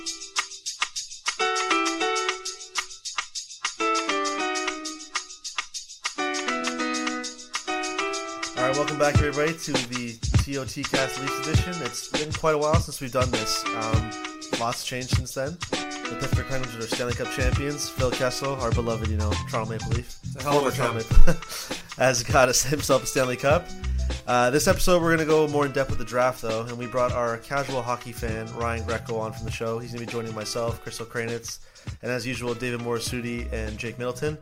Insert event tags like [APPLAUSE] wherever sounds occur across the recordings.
All right, welcome back, everybody, to the TOT Cast Leafs edition. It's been quite a while since we've done this. Um, lots changed since then. The Pittsburgh Penguins are Stanley Cup champions. Phil Kessel, our beloved, you know, Toronto Maple Leaf, a hell of a former Toronto Maple, [LAUGHS] has got us himself a Stanley Cup. Uh, this episode, we're going to go more in depth with the draft, though, and we brought our casual hockey fan Ryan Greco on from the show. He's going to be joining myself, Crystal Kranitz, and as usual, David Morisuti and Jake Middleton.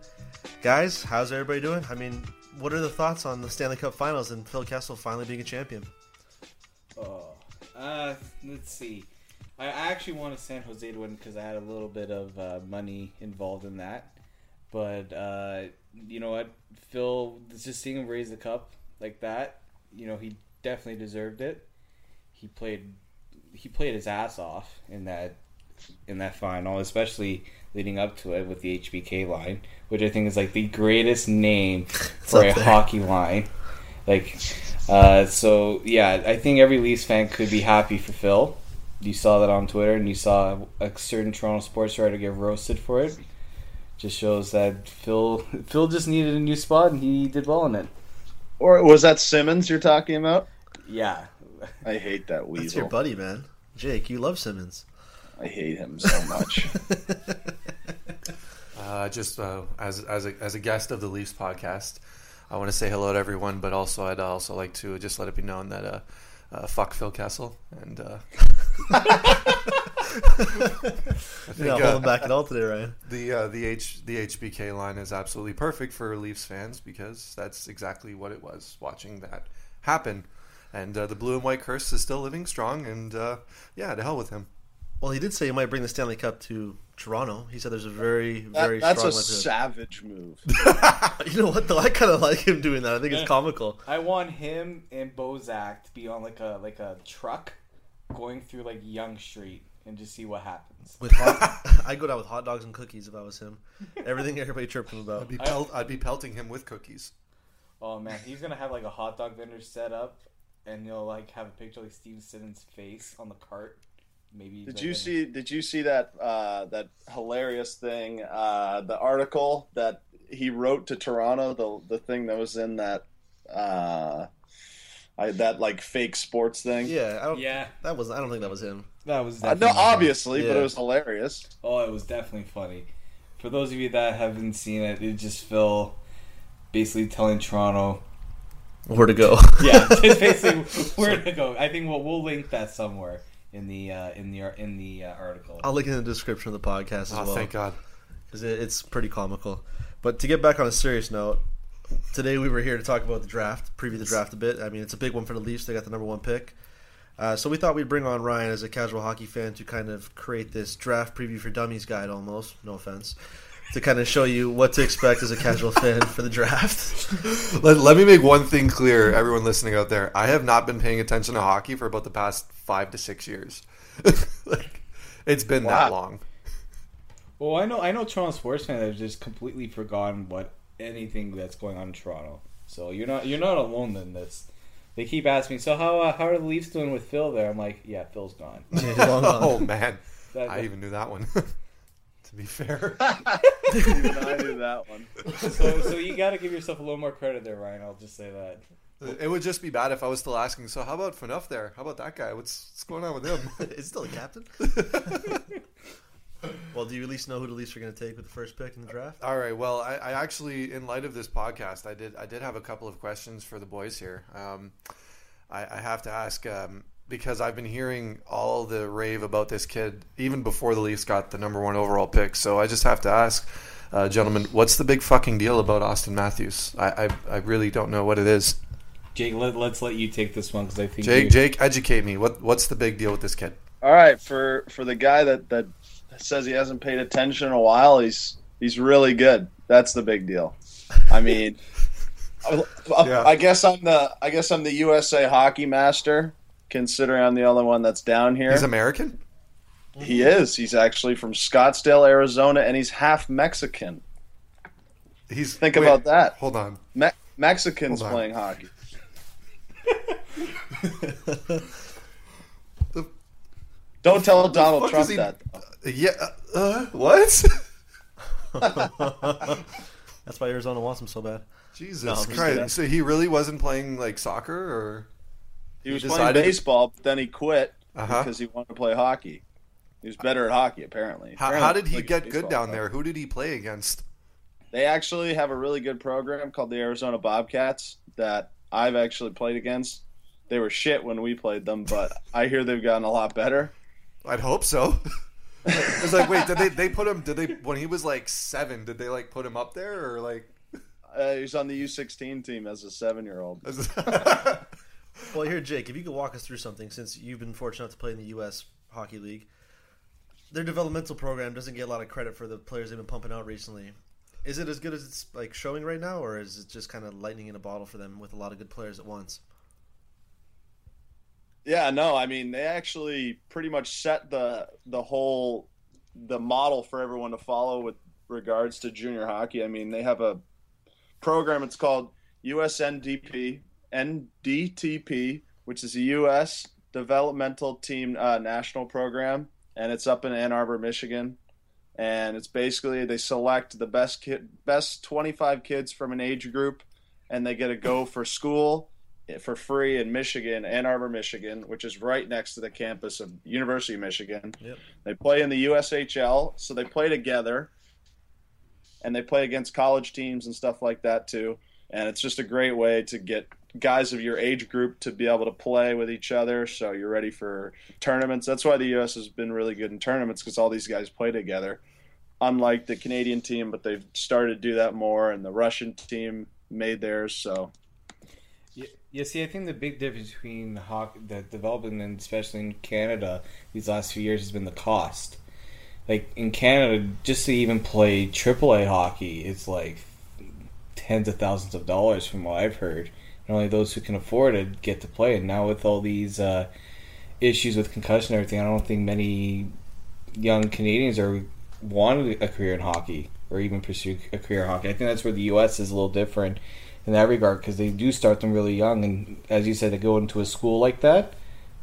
Guys, how's everybody doing? I mean, what are the thoughts on the Stanley Cup Finals and Phil Kessel finally being a champion? Oh, uh, let's see. I actually wanted San Jose to win because I had a little bit of uh, money involved in that. But uh, you know what, Phil, just seeing him raise the cup like that, you know, he definitely deserved it. He played, he played his ass off in that in that final, especially leading up to it with the HBK line, which I think is like the greatest name for a hockey line. Like, uh, so yeah, I think every Leafs fan could be happy for Phil. You saw that on Twitter, and you saw a certain Toronto sports writer get roasted for it. Just shows that Phil Phil just needed a new spot, and he did well in it. Or was that Simmons you're talking about? Yeah, I hate that weasel. That's your buddy, man. Jake, you love Simmons. I hate him so much. [LAUGHS] Uh, just uh, as as a, as a guest of the Leafs podcast, I want to say hello to everyone, but also I'd also like to just let it be known that uh, uh, fuck Phil Kessel and uh, I [LAUGHS] think, [LAUGHS] You're not uh, holding back at all today, Ryan. the uh, the H the HBK line is absolutely perfect for Leafs fans because that's exactly what it was watching that happen, and uh, the blue and white curse is still living strong, and uh, yeah, to hell with him. Well, he did say he might bring the Stanley Cup to Toronto. He said there's a very, That- very that's a savage move. [LAUGHS] You know what, though? I kind of like him doing that. I think it's comical. I want him and Bozak to be on like a like a truck going through like Yonge Street and just see what happens. With hot, [LAUGHS] [LAUGHS] I'd go down with hot dogs and cookies if I was him. Everything everybody chirped him about. I'd be pelt- I'd be pelting him with cookies. Oh man, he's gonna have like a hot dog vendor set up, and he'll like have a picture of like Steve Simmons' face on the cart. Maybe. Did like, you in- see? Did you see that that that hilarious thing? Uh, the article that he wrote to Toronto. The the thing that was in that uh, I, that like fake sports thing. Yeah, I don't. Yeah, that was. I don't think that was him. that was Uh, no, definitely obviously, but it was hilarious. Oh, it was definitely funny. For those of you that haven't seen it, it just Phil basically telling Toronto, Where to go? [LAUGHS] yeah, [LAUGHS] just basically where to go. I think we'll we'll link that somewhere in the uh, in the in the uh, article. I'll link it in the description of the podcast as Oh, well. thank God. because it, it's pretty comical. But to get back on a serious note, today we were here to talk about the draft, preview the draft a bit. I mean, it's a big one for the Leafs. They got the number one pick. Uh, so we thought we'd bring on Ryan as a casual hockey fan to kind of create this draft preview for dummies guide almost. No offense. To kind of show you what to expect as a casual fan for the draft. [LAUGHS] Let, let me make one thing clear, everyone listening out there. I have not been paying attention to hockey for about the past five to six years. [LAUGHS] like, it's been that long. Well, I know I know Toronto sports fans have just completely forgotten what anything that's going on in Toronto. So you're not you're not alone in this. They keep asking me, so how uh, how are the Leafs doing with Phil there? I'm like, yeah, Phil's gone. [LAUGHS] He's long gone. Oh man, That- I even knew that one. [LAUGHS] to be fair, [LAUGHS] I knew that one. so so you got to give yourself a little more credit there, Ryan. I'll just say that. it would just be bad if I was still asking. So how about Phaneuf there? How about that guy? What's what's going on with him? Is he still a captain? Do you at least know who the Leafs are going to take with the first pick in the draft? All right. Well, I, I actually, in light of this podcast, I did I did have a couple of questions for the boys here. Um, I, I have to ask um, because I've been hearing all the rave about this kid even before the Leafs got the number one overall pick. So I just have to ask, uh, gentlemen, what's the big fucking deal about Auston Matthews? I, I I really don't know what it is. Jake, let, let's let you take this one because I think Jake, you- Jake, educate me. What what's the big deal with this kid? All right, for for the guy that that says he hasn't paid attention in a while, he's he's really good. That's the big deal. I mean, [LAUGHS] I, Yeah. I guess I'm the I guess I'm the USA hockey master, considering I'm the only one that's down here. He's American. he is. He's actually from Scottsdale, Arizona, and he's half Mexican. He's Think wait, about that. Hold on. Me- Mexicans Hold on. playing hockey. [LAUGHS] The- Don't tell Donald Trump he- that. Yeah. Uh, what? [LAUGHS] That's why Arizona wants him so bad. Jesus No, Christ! So he really wasn't playing like soccer, or He was decided- playing baseball, but then he quit Uh-huh. because he wanted to play hockey. He was better at hockey, apparently. how, Apparently how did he get good down there? Who did he play against? They actually have a really good program called the Arizona Bobcats that I've actually played against. They were shit when we played them, but I hear they've gotten a lot better. I'd hope so. [LAUGHS] it's like, wait, did they they put him? Did they when he was like seven? Did they like put him up there or like? Uh, he was on the U16 team as a seven-year-old. [LAUGHS] Well, here, Jake, if you could walk us through something, since you've been fortunate enough to play in the U.S. Hockey League, their developmental program doesn't get a lot of credit for the players they've been pumping out recently. Is it as good as it's like showing right now, or is it just kind of lightning in a bottle for them with a lot of good players at once? Yeah, no, I mean they actually pretty much set the the whole the model for everyone to follow with regards to junior hockey. I mean they have a program. It's called USNDP NDTP, which is a U.S. Developmental Team uh, National Program, and it's up in Ann Arbor, Michigan. And it's basically they select the best kid, best 25 kids from an age group, and they get to go for school for free in Michigan, Ann Arbor, Michigan, which is right next to the campus of University of Michigan. Yep. They play in the USHL, so they play together, and they play against college teams and stuff like that too. And it's just a great way to get guys of your age group to be able to play with each other, so you're ready for tournaments. That's why the U.S. has been really good in tournaments because all these guys play together. Unlike the Canadian team, but they've started to do that more, and the Russian team made theirs. So Yeah, see, I think the big difference between hockey, the development, and especially in Canada these last few years, has been the cost. Like in Canada, just to even play AAA hockey, it's like tens of thousands of dollars, from what I've heard. And only those who can afford it get to play. And now with all these uh, issues with concussion and everything, I don't think many young Canadians are wanted a career in hockey or even pursue a career in hockey. I think that's where the U.S. is a little different in that regard because they do start them really young, and as you said, to go into a school like that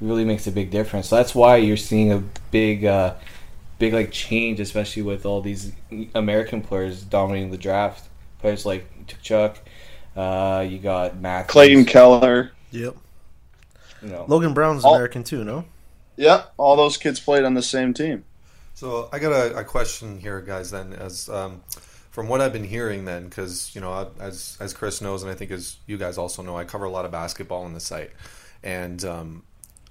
really makes a big difference. So that's why you're seeing a big, uh, big like change, especially with all these American players dominating the draft. Players like Tkachuk, uh, you got Matthews, Clayton Keller, Yep. you know, Logan Brown's All- American too, no? Yep, all those kids played on the same team. So I got a, a question here, guys. Then, as um, from what I've been hearing, then because you know, as as Chris knows, and I think as you guys also know, I cover a lot of basketball on the site, and um,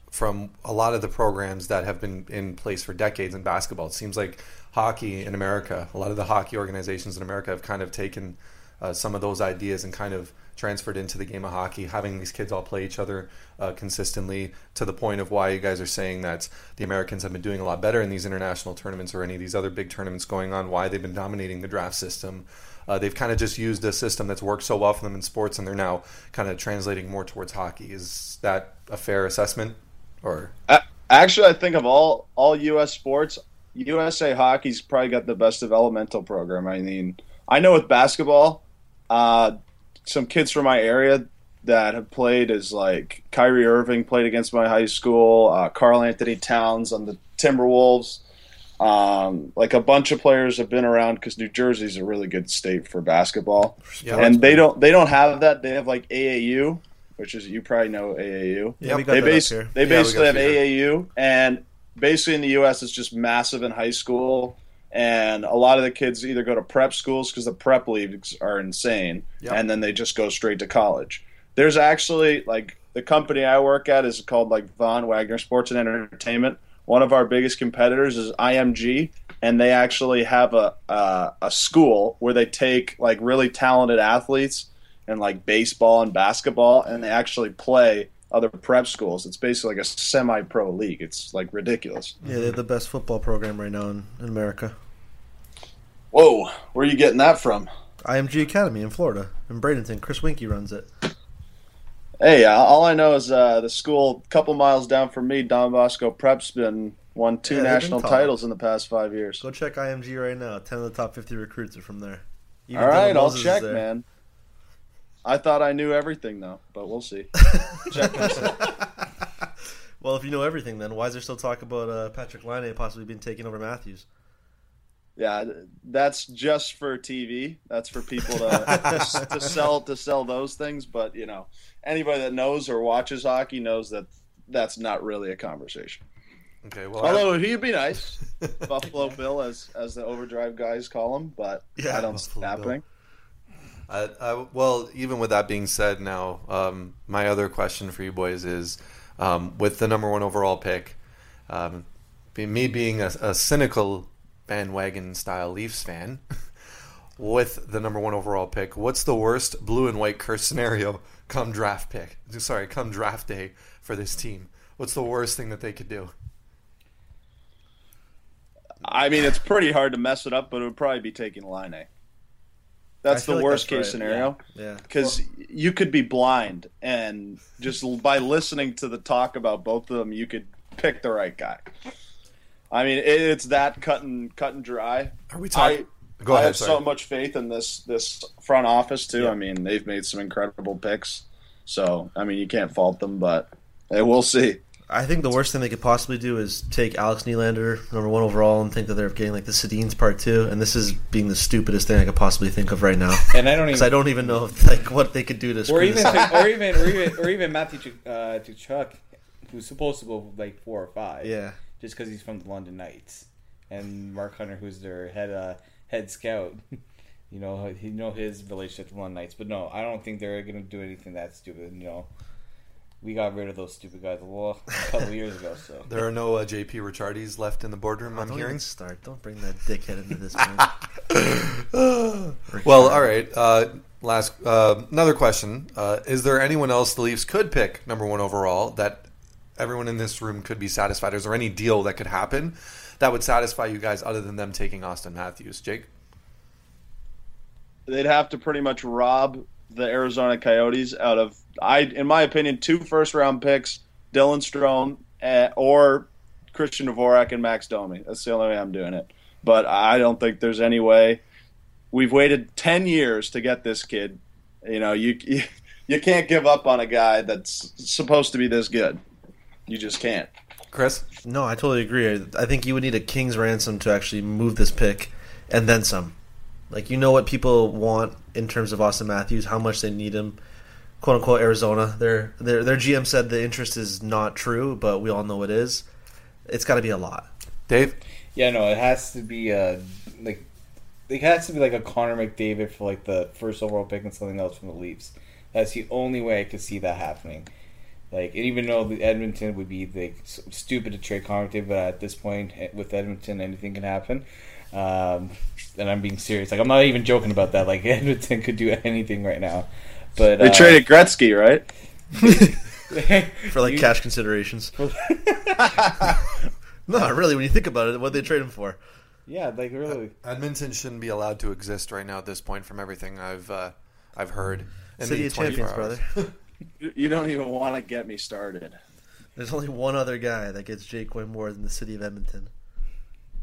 from a lot of the programs that have been in place for decades in basketball, it seems like hockey in America, a lot of the hockey organizations in America have kind of taken uh, some of those ideas and kind of transferred into the game of hockey, having these kids all play each other uh, consistently to the point of why you guys are saying that the Americans have been doing a lot better in these international tournaments or any of these other big tournaments going on, why they've been dominating the draft system. Uh, they've kind of just used a system that's worked so well for them in sports, and they're now kind of translating more towards hockey. Is that a fair assessment? Or Actually, I think of all all U.S. sports, USA Hockey's probably got the best developmental program. I mean, I know with basketball, uh, some kids from my area that have played is like Kyrie Irving played against my high school, uh, Karl-Anthony Towns on the Timberwolves. Um, like a bunch of players have been around because New Jersey's a really good state for basketball, yeah, and they don't they don't have that. They have like AAU, which is you probably know AAU Yeah, we got they, that bas- up here. they Yeah, we basically got have AAU, and basically in the U.S. it's just massive in high school, and a lot of the kids either go to prep schools because the prep leagues are insane, Yep. and then they just go straight to college. There's actually like the company I work at is called like Von Wagner Sports and Entertainment. One of our biggest competitors is IMG, and they actually have a uh, a school where they take like really talented athletes and like baseball and basketball, and they actually play other prep schools. It's basically like a semi-pro league. It's like ridiculous. Yeah, they have the best football program right now in, in America. Whoa, where are you getting that from? IMG Academy in Florida, in Bradenton. Chris Weinke runs it. Hey, uh, all I know is uh, the school a couple miles down from me, Don Bosco Prep's been won two Yeah, national titles in the past five years. Go check IMG right now. Ten of the top fifty recruits are from there. Even All right, I'll check, man. I thought I knew everything though, but we'll see. [LAUGHS] check. Well, if you know everything, then why is there still talk about uh, Patrik Laine possibly being taken over Matthews? Yeah, that's just for TV. That's for people to to sell to sell those things. But you know, anybody that knows or watches hockey knows that that's not really a conversation. Okay, well, Although he'd be nice, [LAUGHS] Buffalo Bill, as as the overdrive guys call him, but Yeah, I don't see it Bill. I, well, even with that being said, now um, my other question for you boys is, um, with the number one overall pick, um, me being a, a cynical bandwagon style Leafs fan, [LAUGHS] with the number one overall pick, what's the worst blue and white curse scenario come draft pick? Sorry, come draft day for this team. What's the worst thing that they could do? I mean, it's pretty hard to mess it up, but it would probably be taking Laine. That's I feel the like worst that's case right, scenario. Yeah. because you could be blind and just by listening to the talk about both of them you could pick the right guy i mean it, it's that cut and cut and dry Are we i, talking? Go I ahead. have so much faith in this this front office too Yeah. i mean they've made some incredible picks so i mean you can't fault them but hey, we'll see I think the worst thing they could possibly do is take Alex Nylander, number one overall, and think that they're getting like the Sedin's part two. And this is being the stupidest thing I could possibly think of right now. And I don't even [LAUGHS] I don't even know [LAUGHS] like what they could do to or even this or [LAUGHS] even or even or even Matthew uh, Tkachuk, who's supposed to go like four or five. Yeah. Just because he's from the London Knights, and Mark Hunter, who's their head uh, head scout. You know, you know his relationship with the London Knights, but no, I don't think they're gonna do anything that stupid. You know, we got rid of those stupid guys a, a couple years ago. So [LAUGHS] There are no uh, JP Ricciardis left in the boardroom. I'm Don't hearing. even start. Don't bring that dickhead into this. [LAUGHS] Man. Well, all right. Uh, last, uh, another question: uh, Is there anyone else the Leafs could pick number one overall that everyone in this room could be satisfied? Is there any deal that could happen that would satisfy you guys other than them taking Auston Matthews? Jake, they'd have to pretty much rob the Arizona Coyotes out of I in my opinion two first round picks, Dylan Strome uh, or Christian Dvorak and Max Domi. That's the only way I'm doing it. But I don't think there's any way. We've waited 10 years to get this kid. You know, you you, [LAUGHS] you can't give up on a guy that's supposed to be this good. You just can't. Chris, No, I totally agree. I think you would need a king's ransom to actually move this pick, and then some. Like you know what people want in terms of Auston Matthews, how much they need him. "Quote unquote" Arizona. Their their their GM said the interest is not true, but we all know it is. It's got to be a lot. Dave. yeah, no, it has to be a like it has to be like a Connor McDavid for like the first overall pick and something else from the Leafs. That's the only way I could see that happening. Like, and even though the Edmonton would be like s- stupid to trade Connor McDavid, but at this point eh, with Edmonton, anything can happen. Um, and I'm being serious. Like, I'm not even joking about that. Like, [LAUGHS] Edmonton could do anything right now. But They uh, traded Gretzky, right? for like [LAUGHS] You- cash considerations. [LAUGHS] no, really, when you think about it, what they trade him for? yeah, like really. Edmonton shouldn't be allowed to exist right now at this point, from everything I've uh, I've heard. in City the of 24 champions, hours. brother. You don't even want to get me started. There's only one other guy that gets Jake Quinn more than the city of Edmonton.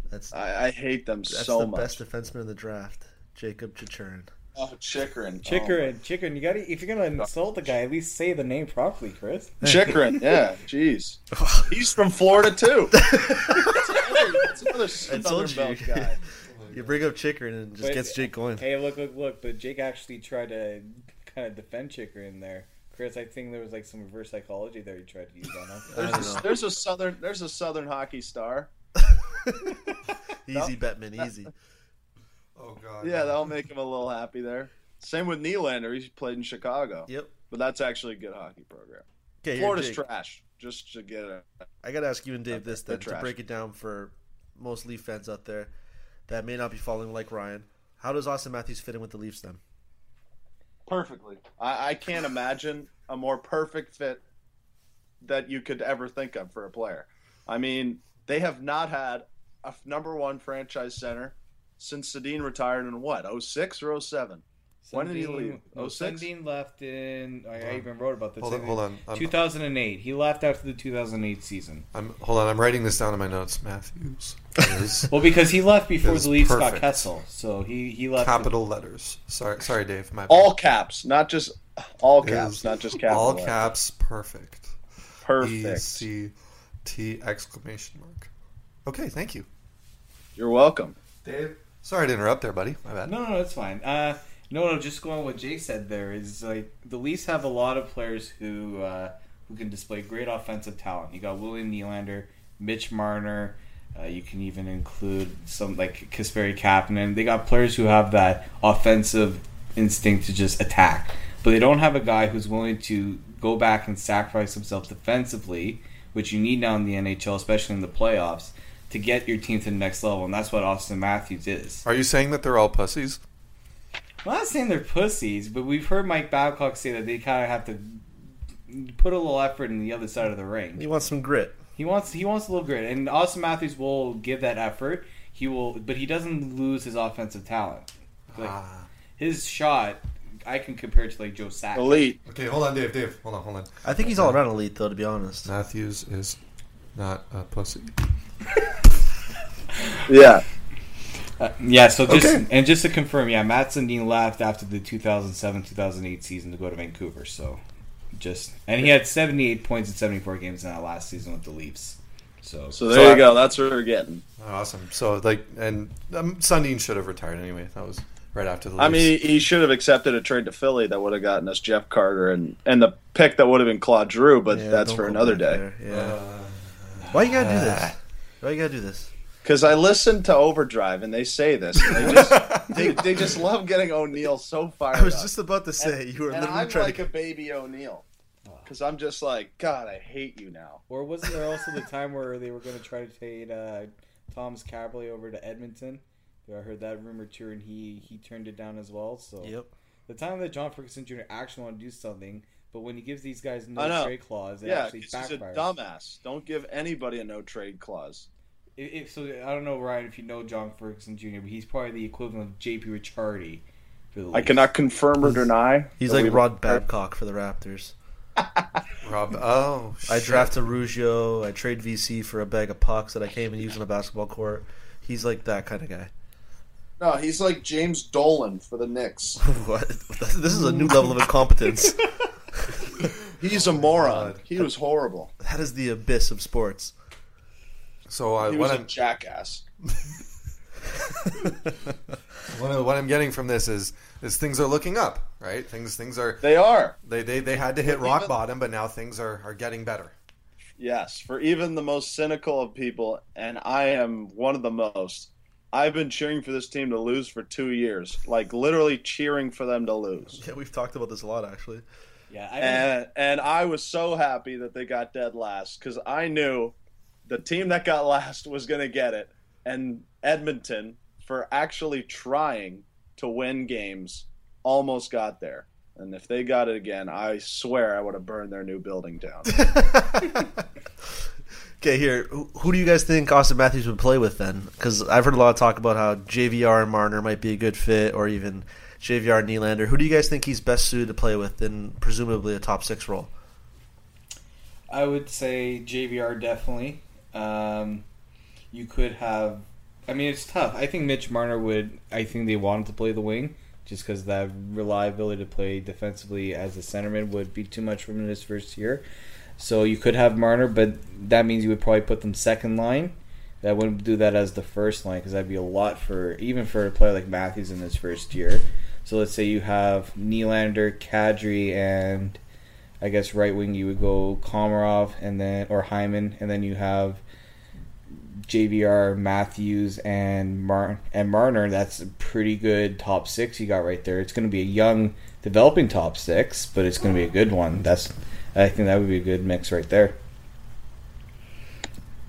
That's I, I hate them that's so the much. best defenseman in the draft, Jakob Chychrun. Oh, Chychrun. Oh, Chychrun, Chychrun, you gotta if you're gonna insult the guy, at least say the name properly, Chris. [LAUGHS] Oh, Chychrun, yeah, jeez. [LAUGHS] He's from Florida too. [LAUGHS] That's another Southern told you. Belt guy. You bring up Chychrun and just But- gets Jake going. Hey, look, look, look! But Jake actually tried to kind of defend Chychrun there. Chris, I think there was like some reverse psychology there he tried to use on him. There's a, there's a southern there's a southern hockey star. [LAUGHS] Easy, Bettman, easy. [LAUGHS] Oh god. Yeah, that'll make him a little happy there. Same with Nylander. He's played in Chicago. Yep. But that's actually a good hockey program. Okay, Florida's Jake, trash. Just to get it. I gotta ask you and Dave this They're then to break it down for most Leaf fans out there that may not be following like Ryan. How does Auston Matthews fit in with the Leafs then? Perfectly. I, I can't imagine a more perfect fit that you could ever think of for a player. I mean, they have not had a number one franchise center since Sedin retired in what, 06 or 07? When did he leave? Oh, 06? Sundin left in. I, I even wrote about this. Hold on, hold on. I'm- 2008. He left after the 2008 season. I'm hold on. I'm writing this down in my notes. Matthews is [LAUGHS] Well, because he left before the Leafs got. Kessel, so he he left. capital letters. Sorry, sorry, Dave. My All caps, not just all caps, not just capital. all letters. caps. Perfect. Perfect. C T exclamation mark. Okay, thank you, You're welcome. Dave. Sorry to interrupt there, buddy. My bad. No, no, that's fine. Uh, no, no, just going on what Jay said there is like the Leafs have a lot of players who uh, who can display great offensive talent. You got William Nylander, Mitch Marner. Uh, you can even include some like Kasperi Kapanen. They got players who have that offensive instinct to just attack, but they don't have a guy who's willing to go back and sacrifice himself defensively, which you need now in the NHL, especially in the playoffs, to get your team to the next level. And that's what Auston Matthews is. Are you saying that they're all pussies? I'm not saying they're pussies, but we've heard Mike Babcock say that they kind of have to put a little effort in the other side of the ring. He wants some grit. He wants he wants a little grit, and Auston Matthews will give that effort. He will, but he doesn't lose his offensive talent. Like, Ah. his shot, I can compare it to like Joe Sakic. Elite. Okay, hold on, Dave. Dave, hold on, hold on. I think he's all around elite, though. To be honest, Matthews is not a pussy. [LAUGHS] Yeah. Uh, yeah, so just Okay. and just to confirm, yeah, Mats Sundin left after the 2007-2008 season to go to Vancouver. So just and he had 78 points in 74 games in that last season with the Leafs. So, So there So you I- go. That's what we're getting. Awesome. So like, and um, Sundin should have retired anyway. That was right after the. I mean, he should have accepted a trade to Philly that would have gotten us Jeff Carter and and the pick that would have been Claude Giroux, but Yeah, that's for another day. Yeah. Uh, Why you gotta do this? Why you gotta do this? Because I listened to Overdrive and they say this. [LAUGHS] They just they, they just love getting O'Neill so fired I was up. just about to say And- you were and literally I'm trying like to. a baby O'Neill. Because I'm just like, God, I hate you now. Or wasn't there also the [LAUGHS] time where they were going to try to trade uh, Tomas Kaberle over to Edmonton? I heard that rumor too, and he he turned it down as well. So Yep. the time that John Ferguson Jr. actually wanted to do something, but when he gives these guys no trade clause, it yeah, actually 'cause he's a dumbass. Don't give anybody a no trade clause. If, if- so, I don't know Ryan if you know John Ferguson Jr., but he's probably the equivalent of J.P. Ricciardi. I cannot confirm or deny. He's like Rod Babcock for the Raptors. [LAUGHS] Rob. Oh, I shit. draft Araujo. I trade VC for a bag of pucks that I can't even use on a basketball court. He's like that kind of guy. No, he's like James Dolan for the Knicks. [LAUGHS] what? This is a new level of incompetence. [LAUGHS] He's a moron. He was horrible. That is the abyss of sports. So uh, He what was a I'm jackass. [LAUGHS] what, I- what I'm getting from this is is things are looking up, right? Things things are They are. they they, they had to hit But rock even- bottom, but now things are, are getting better. Yes, for even the most cynical of people, and I am one of the most. I've been cheering for this team to lose for two years, like literally cheering for them to lose. Yeah, we've talked about this a lot actually. Yeah, I don't, And and I was so happy that they got dead last because I knew the team that got last was going to get it, and Edmonton for actually trying to win games almost got there. And if they got it again, I swear I would have burned their new building down. [LAUGHS] [LAUGHS] Okay, here. Who do you guys think Auston Matthews would play with then? Because I've heard a lot of talk about how JVR and Marner might be a good fit, or even JVR and Nylander. Who do you guys think he's best suited to play with in presumably a top six role? I would say JVR definitely. Um, you could have. I mean, it's tough. I think Mitch Marner would. I think they wanted to play the wing just because that reliability to play defensively as a centerman would be too much for him in his first year. So you could have Marner, but that means you would probably put them second line. That wouldn't do that as the first line because that'd be a lot for even for a player like Matthews in his first year. So let's say you have Nylander, Kadri, and I guess right wing you would go Komarov and then or Hyman, and then you have JVR, Matthews, and Mar- and Marner, that's a pretty good top six you got right there. It's going to be a young, developing top six, but it's going to be a good one. That's I think that would be a good mix right there.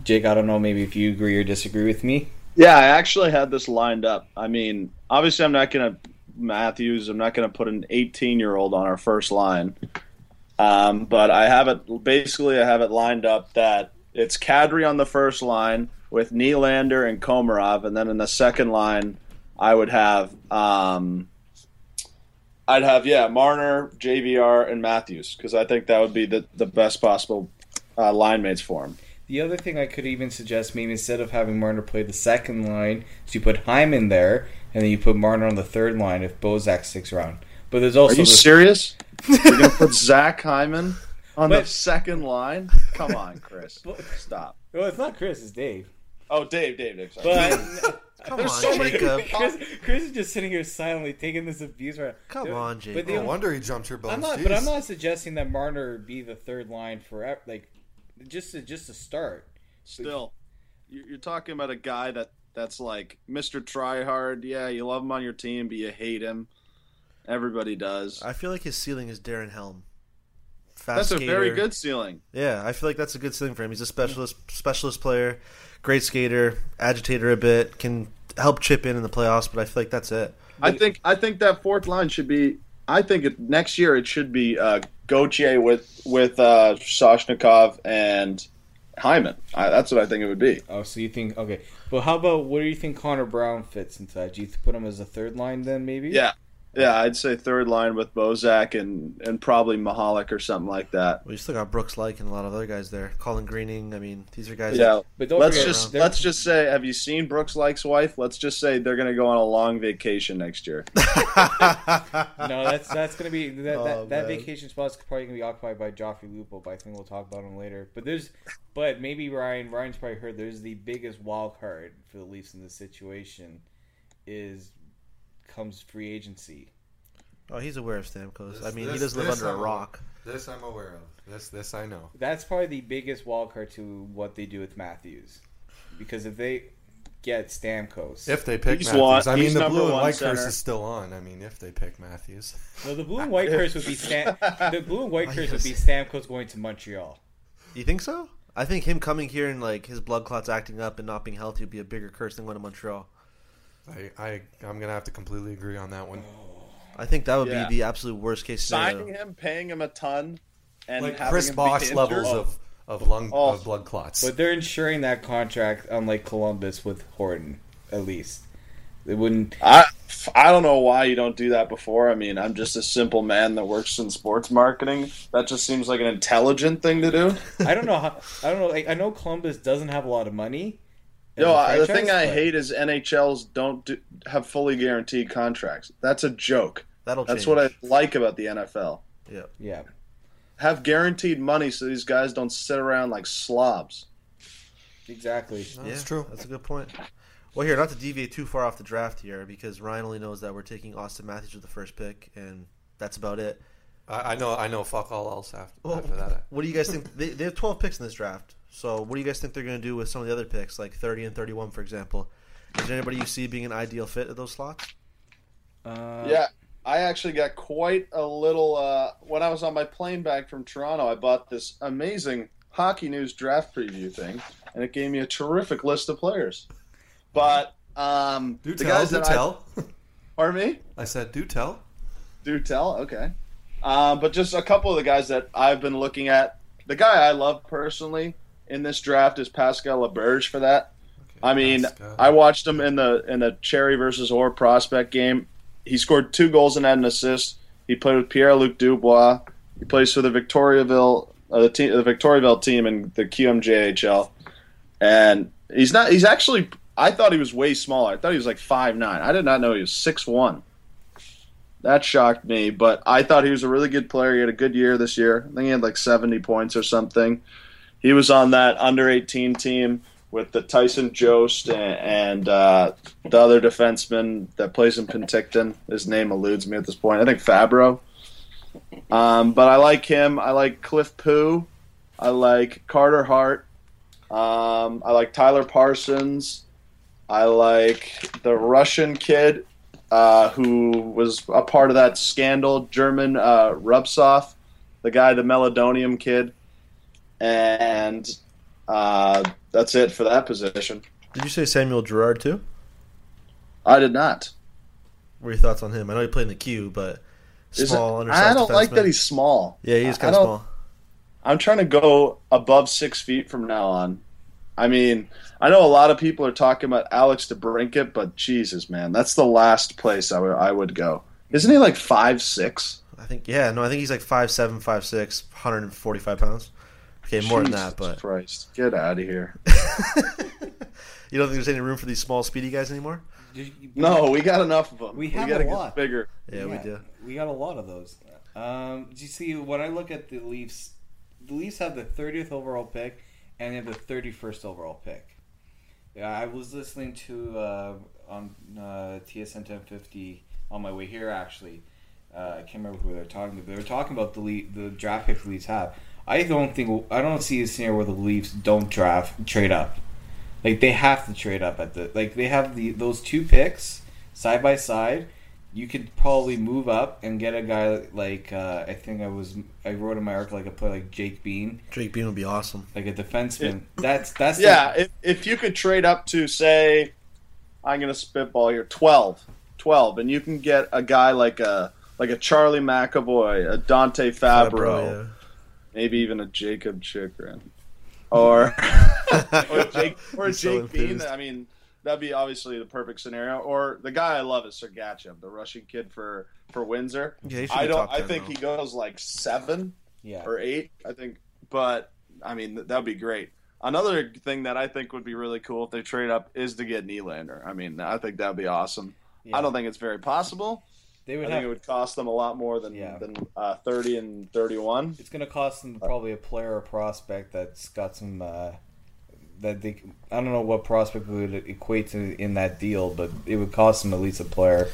Jake, I don't know, maybe if you agree or disagree with me. Yeah, I actually had this lined up. I mean, obviously, I'm not going to Matthews. I'm not going to put an 18 year old on our first line. Um, but I have it basically. I have it lined up that it's Kadri on the first line with Nylander and Komarov, and then in the second line, I would have um, I'd have yeah Marner, JVR, and Matthews because I think that would be the the best possible uh, line mates for him. The other thing I could even suggest, maybe instead of having Marner play the second line, is you put Hyman there, and then you put Marner on the third line if Bozak sticks around. But there's also Are you the- serious? [LAUGHS] You're gonna put Zach Hyman on the second line? Come on, Chris. [LAUGHS] Stop. Well, it's not Chris, it's Dave. Oh, Dave, Dave, Dave. Sorry. But [LAUGHS] Come There's on, so many Jacob. Chris, Chris is just sitting here silently taking this abuse right. Come No, on, But Jacob. the No wonder he jumped your bones. I'm not, Jeez. but I'm not suggesting that Marner be the third line forever. Like, just to, just to start. Still, you- you're talking about a guy that that's like Mr. Tryhard. Yeah, you love him on your team, but you hate him. Everybody does. I feel like his ceiling is Darren Helm. Fast That's a skater. very good ceiling. Yeah, I feel like that's a good ceiling for him. He's a specialist specialist player, great skater, agitator a bit, can help chip in in the playoffs, but I feel like that's it. I think I think that fourth line should be. I think it, next year it should be uh, Gauthier with with uh, Soshnikov and Hyman. I, that's what I think it would be. Oh, so you think okay? But how about what do you think Connor Brown fits into that? Do you put him as a third line then, maybe? Yeah, yeah. I'd say third line with Bozak and and probably Mahalik or something like that. Well, you still got Brooks Laich and a lot of other guys there. Colin Greening. I mean, these are guys. Yeah. But don't let's forget, just they're- let's just say, have you seen Brooks Laich's wife? Let's just say they're going to go on a long vacation next year. [LAUGHS] no, that's that's gonna be that Oh, that, that man. vacation spot's probably gonna be occupied by Joffrey Lupul, but I think we'll talk about him later. But there's, but maybe Ryan Ryan's probably heard there's the biggest wild card for the Leafs in this situation is comes free agency. Oh, he's aware of Stamkos. This- I mean, he doesn't live under a I'm- rock. This I'm aware of. This this I know. That's probably the biggest wild card to what they do with Matthews, because if they get Stamkos, If they pick He's Matthews, one- I mean the blue and white center. curse is still on. I mean, if they pick Matthews, [LAUGHS] no, the blue and white curse would be Stam- the [LAUGHS] blue and white curse would be. Stamkos going to Montreal. You think so? I think him coming here and like his blood clots acting up and not being healthy would be a bigger curse than going to Montreal. I, I I'm gonna have to completely agree on that one. I think that would Yeah. be the absolute worst case scenario. Signing him, paying him a ton, and Like having Chris him be Bosh injured- levels of of oh. lung Oh. of blood clots. But they're insuring that contract, unlike Columbus with Horton, at least. They wouldn't. I I don't know why you don't do that before. I mean, I'm just a simple man that works in sports marketing. That just seems like an intelligent thing to do. I don't know how. I don't know. Like, I know Columbus doesn't have a lot of money. As Yo, a I, the franchise, thing I but- hate is NHLs don't do, have fully guaranteed contracts. That's a joke. That'll That's change. what I like about the NFL. Yeah. Yeah, Have guaranteed money so these guys don't sit around like slobs. exactly. Yeah, That's true. That's a good point. Well, here, not to deviate too far off the draft here, because Ryan only knows that we're taking Auston Matthews with the first pick, and that's about it. I, I know I know fuck all else after, Well, after that. [LAUGHS] what do you guys think? They, they have 12 picks in this draft. So, what do you guys think they're going to do with some of the other picks, like 30 and 31, for example? Is there anybody you see being an ideal fit at those slots? Uh, Yeah, I actually got quite a little. Uh, when I was on my plane back from Toronto, I bought this amazing Hockey News draft preview thing, and it gave me a terrific list of players. But um, Do the tell, guys do that I, tell. pardon me, I said do tell. do tell. Okay, um, but just a couple of the guys that I've been looking at. The guy I love personally in this draft is Pascal Laberge. For that, I mean, Pascal. I watched him in the in the Cherry versus Orr prospect game. He scored two goals and had an assist. He played with Pierre Luc Dubois. He plays for the Victoriaville uh, the team, the Victoriaville team in the QMJHL, and he's not. He's actually. I thought he was way smaller. I thought he was like five nine. I did not know he was six one. That shocked me, but I thought he was a really good player. He had a good year this year. I think he had like seventy points or something. He was on that under eighteen team with the Tyson Jost and, and uh, the other defenseman that plays in Penticton. His name eludes me at this point. I think Fabbro. Um, but I like him. I like Cliff Pu. I like Carter Hart. Um, I like Tyler Parsons. I like the Russian kid uh, who was a part of that scandal, German uh, Rubtsov, the guy, the meldonium kid, and uh, that's it for that position. Did you say Samuel Girard too? I did not. What are your thoughts on him? I know he played in the queue, but it- small, undersized I don't like defenseman. that he's small. Yeah, he's kind of small. I'm trying to go above six feet from now on. I mean, I know a lot of people are talking about Alex DeBrincat, but Jesus, man, that's the last place I would I would go. Isn't he like five six? I think yeah, no, I think he's like five seven, five six, 145 pounds. Okay, more than that, but Christ, get out of here. [LAUGHS] you don't think there's any room for these small, speedy guys anymore? No, we got enough of them. We have gotta a get lot. bigger. Yeah, we do. We got a lot of those. Um, do you see when I look at the Leafs? The Leafs have the 30th overall pick and they have the 31st overall pick. Yeah, I was listening to uh, on uh, TSN 1050 on my way here. Actually, uh, I can't remember who they were talking to. but They were talking about the Le- the draft pick the Leafs have. I don't think I don't see a scenario where the Leafs don't draft trade up. Like they have to trade up at the like they have the those two picks side by side. You could probably move up and get a guy like uh, I think I was I wrote in my article like a player like Jake Bean, Jake Bean would be awesome. like a defenseman. That's that's the- Yeah, if, if you could trade up to say, I'm gonna spitball here, 12, 12, and you can get a guy like a like a Charlie McAvoy, a Dante Fabbro, Fabbro, maybe even a Jakob Chychrun, or [LAUGHS] or Jake or He's so Jake Bean. I mean, that'd be obviously the perfect scenario. Or the guy I love is Sergachev, the Russian kid for for Windsor. Yeah, I don't. top I think now. he goes like seven yeah. or eight, I think. But I mean, th- that'd be great. Another thing that I think would be really cool if they trade up is to get Nylander. I mean, I think that'd be awesome. Yeah. I don't think it's very possible. They I would think have. it would cost them a lot more than Yeah. than uh, thirty and thirty-one. It's going to cost them probably a player or prospect that's got some. Uh, that they, I don't know what prospect would equate to in that deal, but it would cost them at least a player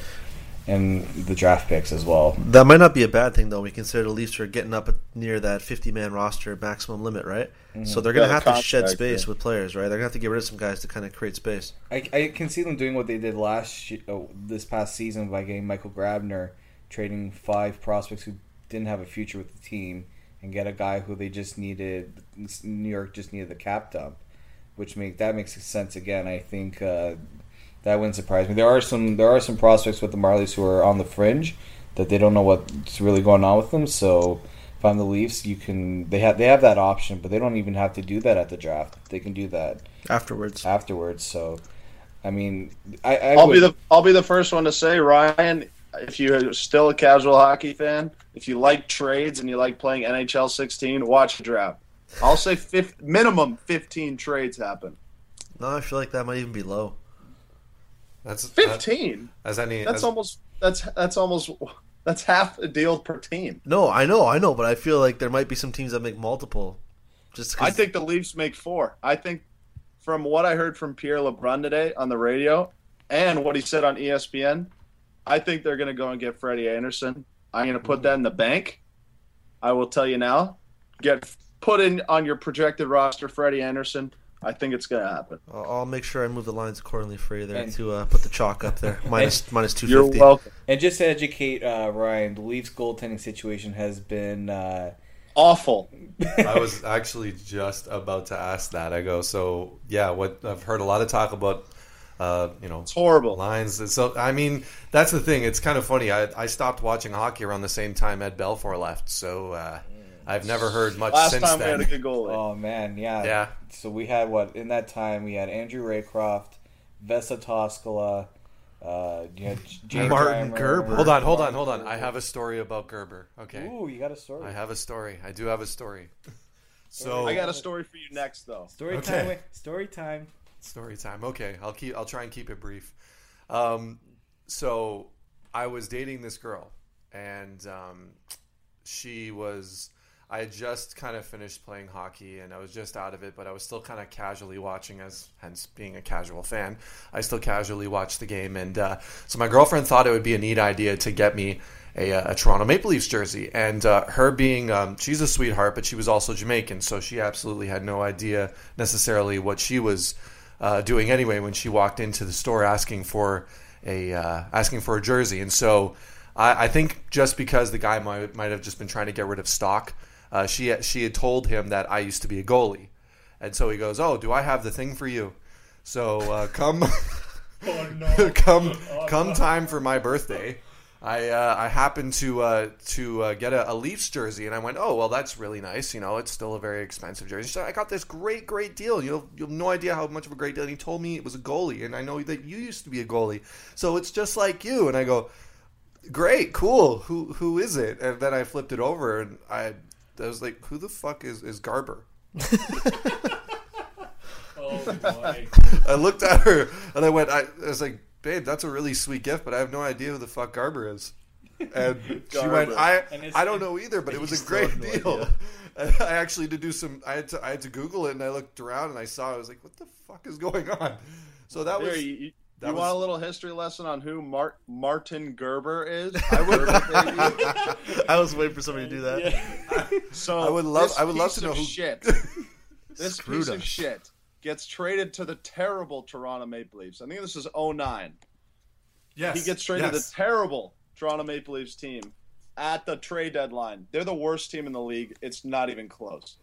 and the draft picks as well. That might not be a bad thing though. We consider the Leafs are getting up near that 50 man roster maximum limit, right? Mm-hmm. So they're going to Yeah, have the to shed space yeah. with players, right? They're going to have to get rid of some guys to kind of create space. I, I can see them doing what they did last oh, this past season by getting Michael Grabner, trading five prospects who didn't have a future with the team, and get a guy who they just needed. New York just needed the cap dump, which make that makes sense again. I think uh, that wouldn't surprise me. There are some there are some prospects with the Marlies who are on the fringe that they don't know what's really going on with them. So if I'm the Leafs, you can they have they have that option, but they don't even have to do that at the draft. They can do that Afterwards, afterwards. So, I mean, I, I I'll would, be the I'll be the first one to say, Ryan. If you're still a casual hockey fan, if you like trades and you like playing NHL 16, watch the draft. I'll say minimum 15 trades happen. no, I feel like that might even be low. That's that, 15. as any. That's as, almost that's that's almost that's half a deal per team. No, I know, I know, but I feel like there might be some teams that make multiple. Just 'cause- I think the Leafs make four. I think from what I heard from Pierre LeBrun today on the radio and what he said on ESPN, I think they're going to go and get Freddie Andersen. I'm going to put mm-hmm. that in the bank. I will tell you now. Get put in on your projected roster, Freddie Andersen. I think it's going to happen. I'll, I'll make sure I move the lines accordingly for you there And- to uh, put the chalk up there [LAUGHS] minus minus two You're welcome. and just to educate uh, Ryan, the Leafs goaltending situation has been uh, Awful. I was actually just about to ask that. I go, so yeah, what I've heard a lot of talk about, uh, you know, It's horrible. lines. So I mean, that's the thing. It's kind of funny. I, I stopped watching hockey around the same time Ed Belfour left, so uh, I've never heard much Last since time we then. had a good goalie. oh man, yeah, Yeah. So we had what in that time we had Andrew Raycroft, Vesa Toskala, uh, you had James Martin Reimer. Gerber. hold on, hold on, hold on. I have a story about Gerber. Okay, Ooh, you got a story. I have a story. I do have a story. [LAUGHS] So I got a story for you next, though. story Okay. time. wait, Story time. Story time. Okay, I'll keep. I'll try and keep it brief. Um, so I was dating this girl, and um, she was. I had just kind of finished playing hockey and I was just out of it, but I was still kind of casually watching, as hence being a casual fan. I still casually watched the game, and uh, so my girlfriend thought it would be a neat idea to get me a, uh, a Toronto Maple Leafs jersey. And uh, her being, um, she's a sweetheart, but she was also Jamaican, so she absolutely had no idea necessarily what she was uh, doing anyway when she walked into the store asking for a uh, asking for a jersey. And so I, I think just because the guy might might have just been trying to get rid of stock, uh, she she had told him that I used to be a goalie, and so he goes, "Oh, do I have the thing for you?" So uh, [LAUGHS] come. [LAUGHS] come come time for my birthday I uh, I happened to uh, to uh, get a, a, Leafs jersey, and I went, oh well, that's really nice. You know, it's still a very expensive jersey. So I got this great great deal. You know, you have no idea how much of a great deal. And he told me it was a goalie, and I know that you used to be a goalie, so it's just like you. And I go, great, cool. Who who is it? And then I flipped it over, and I I was like, who the fuck is is Garber? [LAUGHS] oh [LAUGHS] boy! I looked at her and I went. I, I, was like, "Babe, that's a really sweet gift, but I have no idea who the fuck Garber is." And she went, "I I don't know either, but it was a great deal." [LAUGHS] And I actually had to do some. I had to I had to Google it, and I looked around and I saw. It. I was like, "What the fuck is going on?" So that was. Here, you, that you was... want a little history lesson on who Mart- Martin Gerber is? [LAUGHS] I, would, [LAUGHS] I was waiting for somebody to do that. Yeah. [LAUGHS] So I would love. I would love to know who. Shit. this piece us. of shit gets traded to the terrible Toronto Maple Leafs. I think this is 09. Yes. He gets traded yes. to the terrible Toronto Maple Leafs team at the trade deadline. They're the worst team in the league. It's not even close.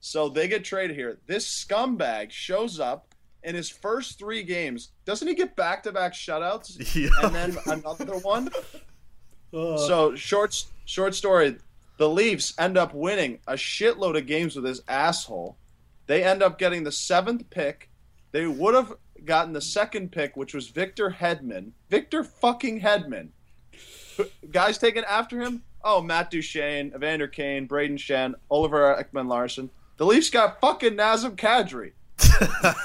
So they get traded here. This scumbag shows up in his first three games. Doesn't he get back to back shutouts? [LAUGHS] Yeah. And then another one? Uh. So short short story. The Leafs end up winning a shitload of games with this asshole they end up getting the seventh pick. They would have gotten the second pick, which was Victor Hedman. Victor fucking Hedman. Guys taken after him? Oh, Matt Duchene, Evander Kane, Braden Schenn, Oliver Ekman-Larsson. The Leafs got fucking Nazem Kadri.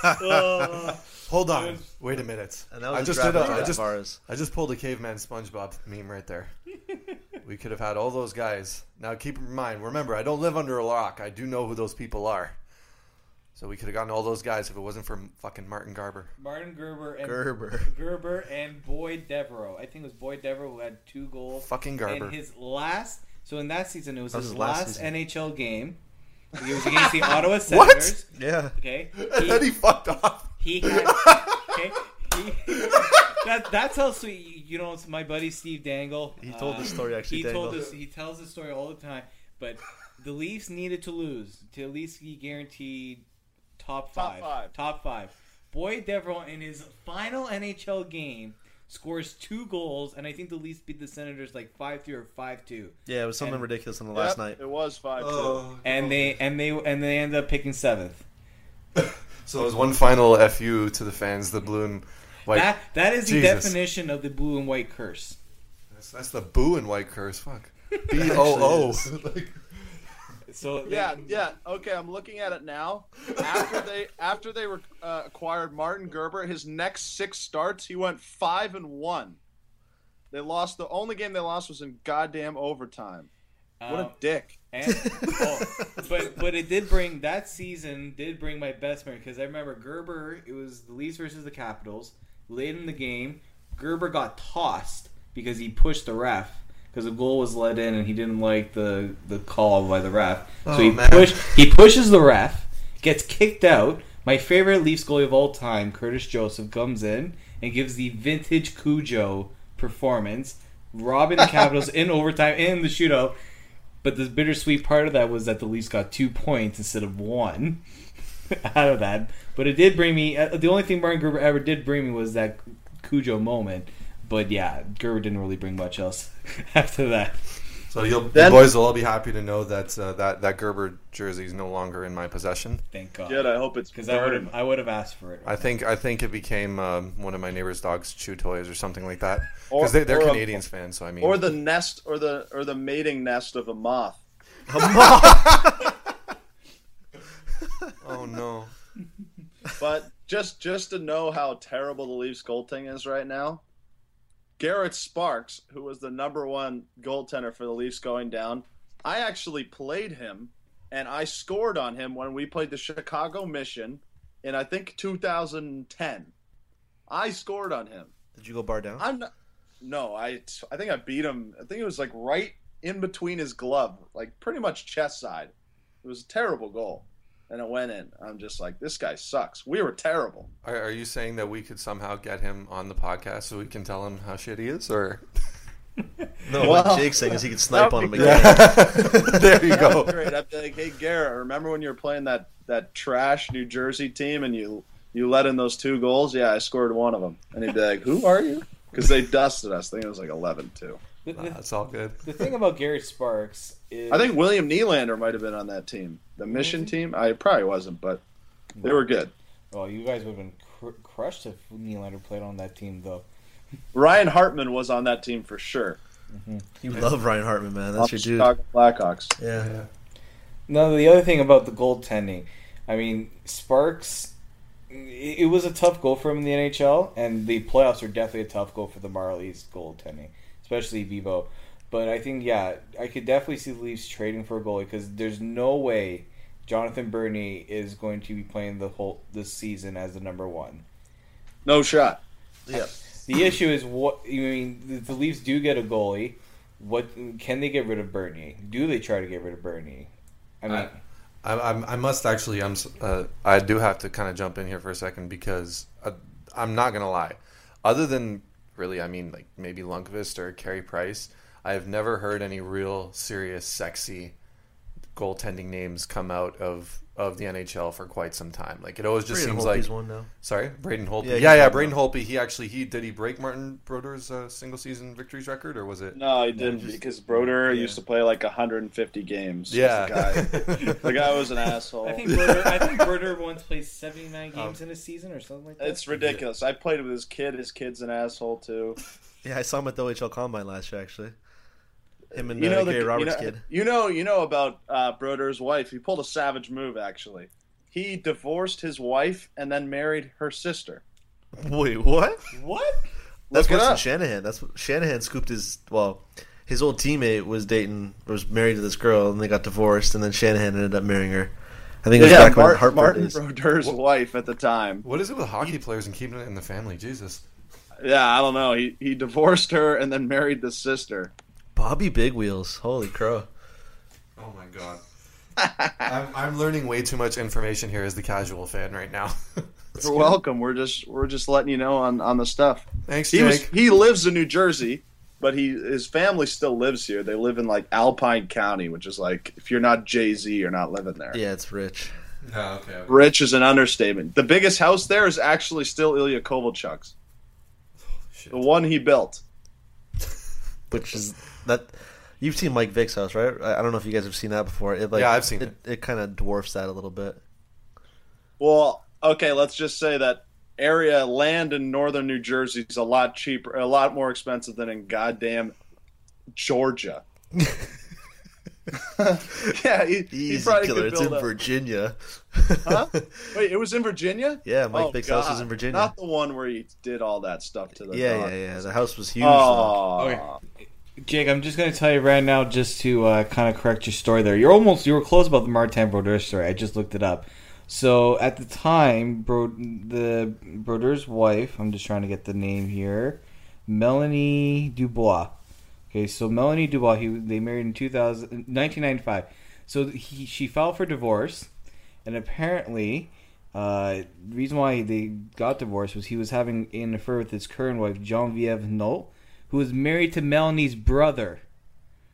Uh, [LAUGHS] Hold on. Wait a minute. I just did a, I just, I just pulled a caveman SpongeBob meme right there. [LAUGHS] we could have had all those guys. Now keep in mind, remember, I don't live under a rock. I do know who those people are. So we could have gotten all those guys if it wasn't for fucking Martin Garber. Martin Gerber and Gerber, Gerber and Boyd Devereaux. I think it was Boyd Devereaux who had two goals. Fucking Garber. And his last. So in that season, it was, his, his, last, last NHL game. It was against the Ottawa Senators. What? Yeah. Okay. He, and then he fucked off. He had. [LAUGHS] Okay. He, [LAUGHS] that, that's how sweet. You know, it's my buddy Steve Dangle. He told uh, the story actually. He Dangle. told this. He tells the story all the time. But the Leafs needed to lose to at least be guaranteed top five. Top five. Top five. Boyd Devereaux in his final NHL game scores two goals, and I think the Leafs beat the Senators like five three or five two. Yeah, it was something and, ridiculous on the last night. It was five oh, oh two. And they and they and they end up picking seventh. [LAUGHS] so it was one final fu to the fans, the blue and white. That that is Jesus. the definition of the blue and white curse. That's, that's the blue and white curse. Fuck. [LAUGHS] B O O. [LAUGHS] So [LAUGHS] they, yeah, yeah. Okay, I'm looking at it now. After they [LAUGHS] after they were uh, acquired Martin Gerber, his next six starts, he went five and one. They lost. The only game they lost was in goddamn overtime. What a um, dick. And, oh, but but it did bring that season did bring my best memory because I remember Gerber. It was the Leafs versus the Capitals. Late in the game, Gerber got tossed because he pushed the ref because the goal was let in and he didn't like the the call by the ref. Oh, so he man. push he pushes the ref, gets kicked out. My favorite Leafs goalie of all time, Curtis Joseph, comes in and gives the vintage Cujo performance, robbing the Capitals [LAUGHS] in overtime in the shootout. But the bittersweet part of that was that the Leafs got two points instead of one [LAUGHS] out of that. But it did bring me. Uh, the only thing Martin Gerber ever did bring me was that Cujo moment. But yeah, Gerber didn't really bring much else [LAUGHS] after that. So you'll, then, the boys will all be happy to know that uh, that that Gerber jersey is no longer in my possession. Thank God. Good. I hope it's because I would have I would have asked for it. I think I think it became um, one of my neighbor's dog's chew toys or something like that. [LAUGHS] Because they, are Canadiens a, fans, so I mean. Or the nest, or the or the mating nest of a moth. A moth. [LAUGHS] oh no. But just just to know how terrible the Leafs goaltending is right now, Garrett Sparks, who was the number one goaltender for the Leafs going down, I actually played him, and I scored on him when we played the Chicago Mission in I think 2010. I scored on him. Did you go bar down? I'm not. No, I I think I beat him. I think it was like right in between his glove, like pretty much chest side. It was a terrible goal, and it went in. I'm just like, this guy sucks. We were terrible. Are, are you saying that we could somehow get him on the podcast so we can tell him how shit he is, or? [LAUGHS] no, Well, what Jake's saying is he could snipe on him again. [LAUGHS] there you go. Great. I'd be like, hey Garrett, remember when you were playing that that trash New Jersey team and you you let in those two goals? Yeah, I scored one of them. And he'd be like, who are you? Because they dusted us. I think it was like 11 2. The, Nah, the, all good. the thing about Gary Sparks is I think William Nylander might have been on that team. The mission team? I probably wasn't, but they were good. Well, you guys would have been cr- crushed if Nylander played on that team, though. [LAUGHS] Ryan Hartman was on that team for sure. Mm-hmm. You love Ryan Hartman, man. That's the your dude. Chicago Blackhawks. Yeah. Now, the other thing about the goaltending, I mean, Sparks, it, it was a tough goal for him in the NHL, and the playoffs are definitely a tough goal for the Marlies goaltending, especially Bibeau. But I think, yeah, I could definitely see the Leafs trading for a goalie because there's no way Jonathan Bernier is going to be playing the whole this season as the number one. No shot. Yeah. The issue is what I mean. The Leafs do get a goalie, what can they get rid of Bernier? Do they try to get rid of Bernier? I mean, I, I, I must actually. I'm. Uh, I do have to kind of jump in here for a second because uh, I'm not gonna lie. Other than really, I mean, like maybe Lundqvist or Carey Price, I have never heard any real serious, sexy goaltending names come out of of the NHL for quite some time. Like it always just Braden seems Holtby's like one now. Sorry, Braden Holtby. Yeah, Yeah, yeah, Braden now. Holtby. He actually he did he break Martin Brodeur's uh, single season victories record or was it? No, he didn't just- because Brodeur yeah. used to play like 150 games. Yeah. The guy, the guy was an [LAUGHS] asshole. I think Berter, I think Berter once played 79 games in a season or something like that. It's ridiculous. I played with his kid. His kid's an asshole too. [LAUGHS] Yeah, I saw him at the OHL Combine last year, actually. Him and You uh, know, the, Gary you Roberts know, kid. you know, you know about uh, Brodeur's wife. He pulled a savage move. Actually, he divorced his wife and then married her sister. Wait, what? what? That's Look it worse. Shanahan. That's what Shanahan scooped his well. His old teammate was dating, was married to this girl, and they got divorced, and then Shanahan ended up marrying her. I think it was Yeah, back when Mart- Hartford Martin days. Brodeur's wife at the time. What is it with hockey players and keeping it in the family? Jesus. Yeah, I don't know. He he divorced her and then married the sister. Bobby Big Wheels, holy crow! Oh my god. [LAUGHS] I'm, I'm learning way too much information here as the casual fan right now. [LAUGHS] You're welcome. We're just we're just letting you know on on the stuff. Thanks, He Jake. was he lives in New Jersey, but he his family still lives here. They live in like Alpine County, which is like if you're not Jay Z, you're not living there. Yeah, it's rich. Oh, okay. okay. Rich is an understatement. The biggest house there is actually still Ilya Kovalchuk's, Shit. the one he built. Which is that you've seen Mike Vick's house, right? I I don't know if you guys have seen that before. It, like, Yeah, I've seen it. It kind of dwarfs that a little bit. Well, okay, let's just say that area land in northern New Jersey is a lot cheaper, a lot more expensive than in goddamn Georgia. [LAUGHS] [LAUGHS] yeah, he, he probably killer. could It's in a, Virginia. Huh? [LAUGHS] Wait, it was in Virginia? Yeah, Mike Oh, Vick's house is in Virginia. Not the one where he did all that stuff to the yeah, dog. yeah, yeah. The house was huge. Oh, Okay. Jake, I'm just going to tell you right now, just to uh, kind of correct your story there. You're almost you were close about the Martin Brodeur story. I just looked it up. So at the time, Bro, the Brodeur's wife, I'm just trying to get the name here, Melanie Dubois. Okay, so Melanie Dubois, he, they married in 2000, 1995. So he, she filed for divorce, and apparently, uh, the reason why they got divorced was he was having an affair with his current wife, Genevieve Nolte, who was married to Melanie's brother.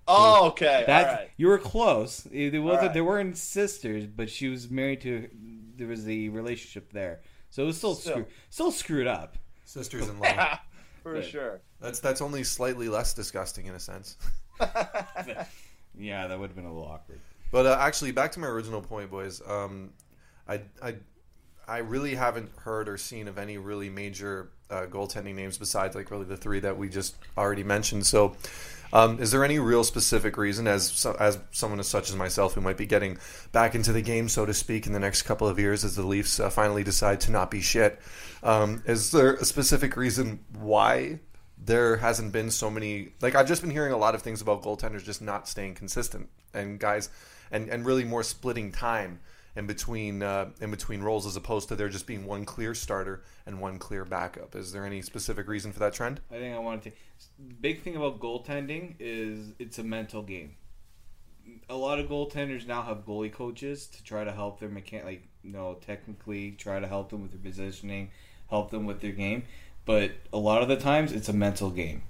Oh, okay. That all right. you were close. It, it wasn't. Alright. They weren't sisters, but she was married to. There was a relationship there, so it was still Still. screw, still screwed up. Sisters-in-law. [LAUGHS] For Right. sure. that's that's only slightly less disgusting in a sense. [LAUGHS] [LAUGHS] Yeah, that would have been a little awkward. But uh, actually, back to my original point, boys. Um, I, I, I really haven't heard or seen of any really major uh, goaltending names besides like really the three that we just already mentioned. So, um, is there any real specific reason, as as someone as such as myself who might be getting back into the game, so to speak, in the next couple of years, as the Leafs uh, finally decide to not be shit? Um, is there a specific reason why there hasn't been so many. Like I've just been hearing a lot of things about goaltenders just not staying consistent, and guys, and and really more splitting time in between uh, in between roles as opposed to there just being one clear starter and one clear backup. Is there any specific reason for that trend? I think I wanted to. Big thing about goaltending is it's a mental game. A lot of goaltenders now have goalie coaches to try to help their mechan like you know technically try to help them with their positioning, help them with their game. But a lot of the times it's a mental game.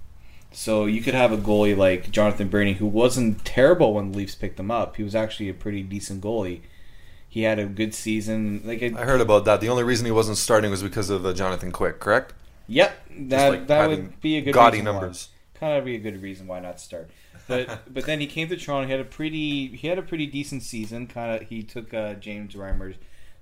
So you could have a goalie like Jonathan Bernier who wasn't terrible when the Leafs picked him up. He was actually a pretty decent goalie. He had a good season. Like a, I heard about that. The only reason he wasn't starting was because of uh, Jonathan Quick, correct? Yep, that like that would be a good gaudy reason why. numbers. Kind of be a good reason why not start. But [LAUGHS] but then he came to Toronto. He had a pretty he had a pretty decent season. Kind of he took uh, James Reimer's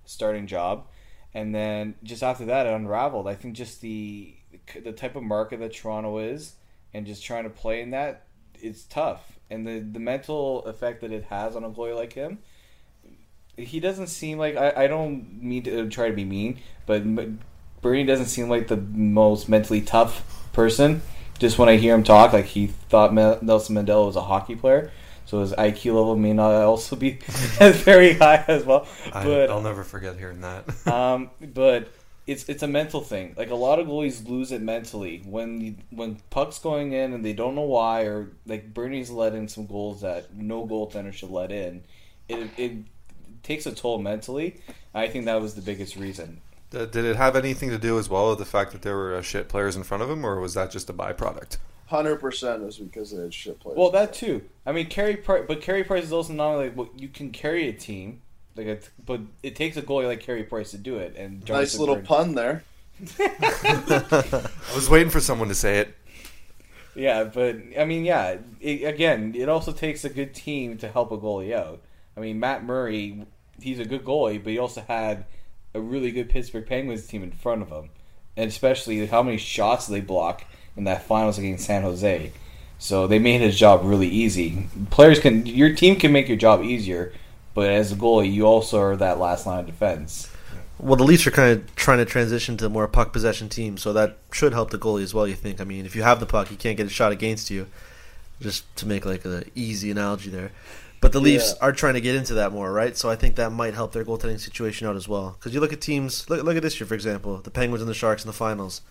starting job, and then just after that it unraveled. I think just the the type of market that Toronto is, and just trying to play in that, it's tough. And the the mental effect that it has on a goalie like him, he doesn't seem like I, I don't mean to try to be mean, but Bernier doesn't seem like the most mentally tough person. Just when I hear him talk, like he thought Nelson Mandela was a hockey player, so his IQ level may not also be [LAUGHS] as very high as well. But I'll never forget hearing that. [LAUGHS] um, but it's it's a mental thing. Like a lot of goalies lose it mentally when when pucks going in and they don't know why, or like Bernier's let in some goals that no goaltender should let in. It it takes a toll mentally. I think that was the biggest reason. Uh, Did it have anything to do as well with the fact that there were uh, shit players in front of him, or was that just a byproduct? Hundred percent is because they had shit players. Well, that too. I mean, Carey Price, but Carey Price is also not like well, you can carry a team, like, a, but it takes a goalie like Carey Price to do it. And nice Jonathan little Bernier- pun there. [LAUGHS] I was waiting for someone to say it. Yeah, but I mean, yeah. It, again, it also takes a good team to help a goalie out. I mean, Matt Murray, he's a good goalie, but he also had a really good Pittsburgh Penguins team in front of him, and especially how many shots they block in that finals against San Jose. So they made his job really easy. Players can, your team can make your job easier, but as a goalie, you also are that last line of defense. Well, the Leafs are kind of trying to transition to a more puck possession team, so that should help the goalie as well. You think? I mean, if you have the puck, you can't get a shot against you. Just to make like an easy analogy there, but the Leafs Yeah. are trying to get into that more, right? So I think that might help their goaltending situation out as well. Because you look at teams, look, look at this year, for example, the Penguins and the Sharks in the finals.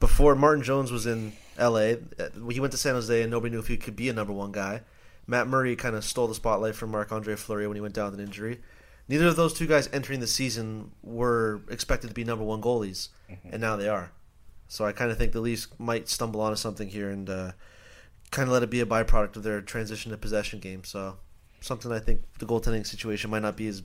Before Martin Jones was in L.A., uh, he went to San Jose, and nobody knew if he could be a number one guy. Matt Murray kind of stole the spotlight from Marc Andre Fleury when he went down with an injury. Neither of those two guys entering the season were expected to be number one goalies, and now they are. So I kind of think the Leafs might stumble onto something here and uh, kind of let it be a byproduct of their transition to possession game. So something I think the goaltending situation might not be as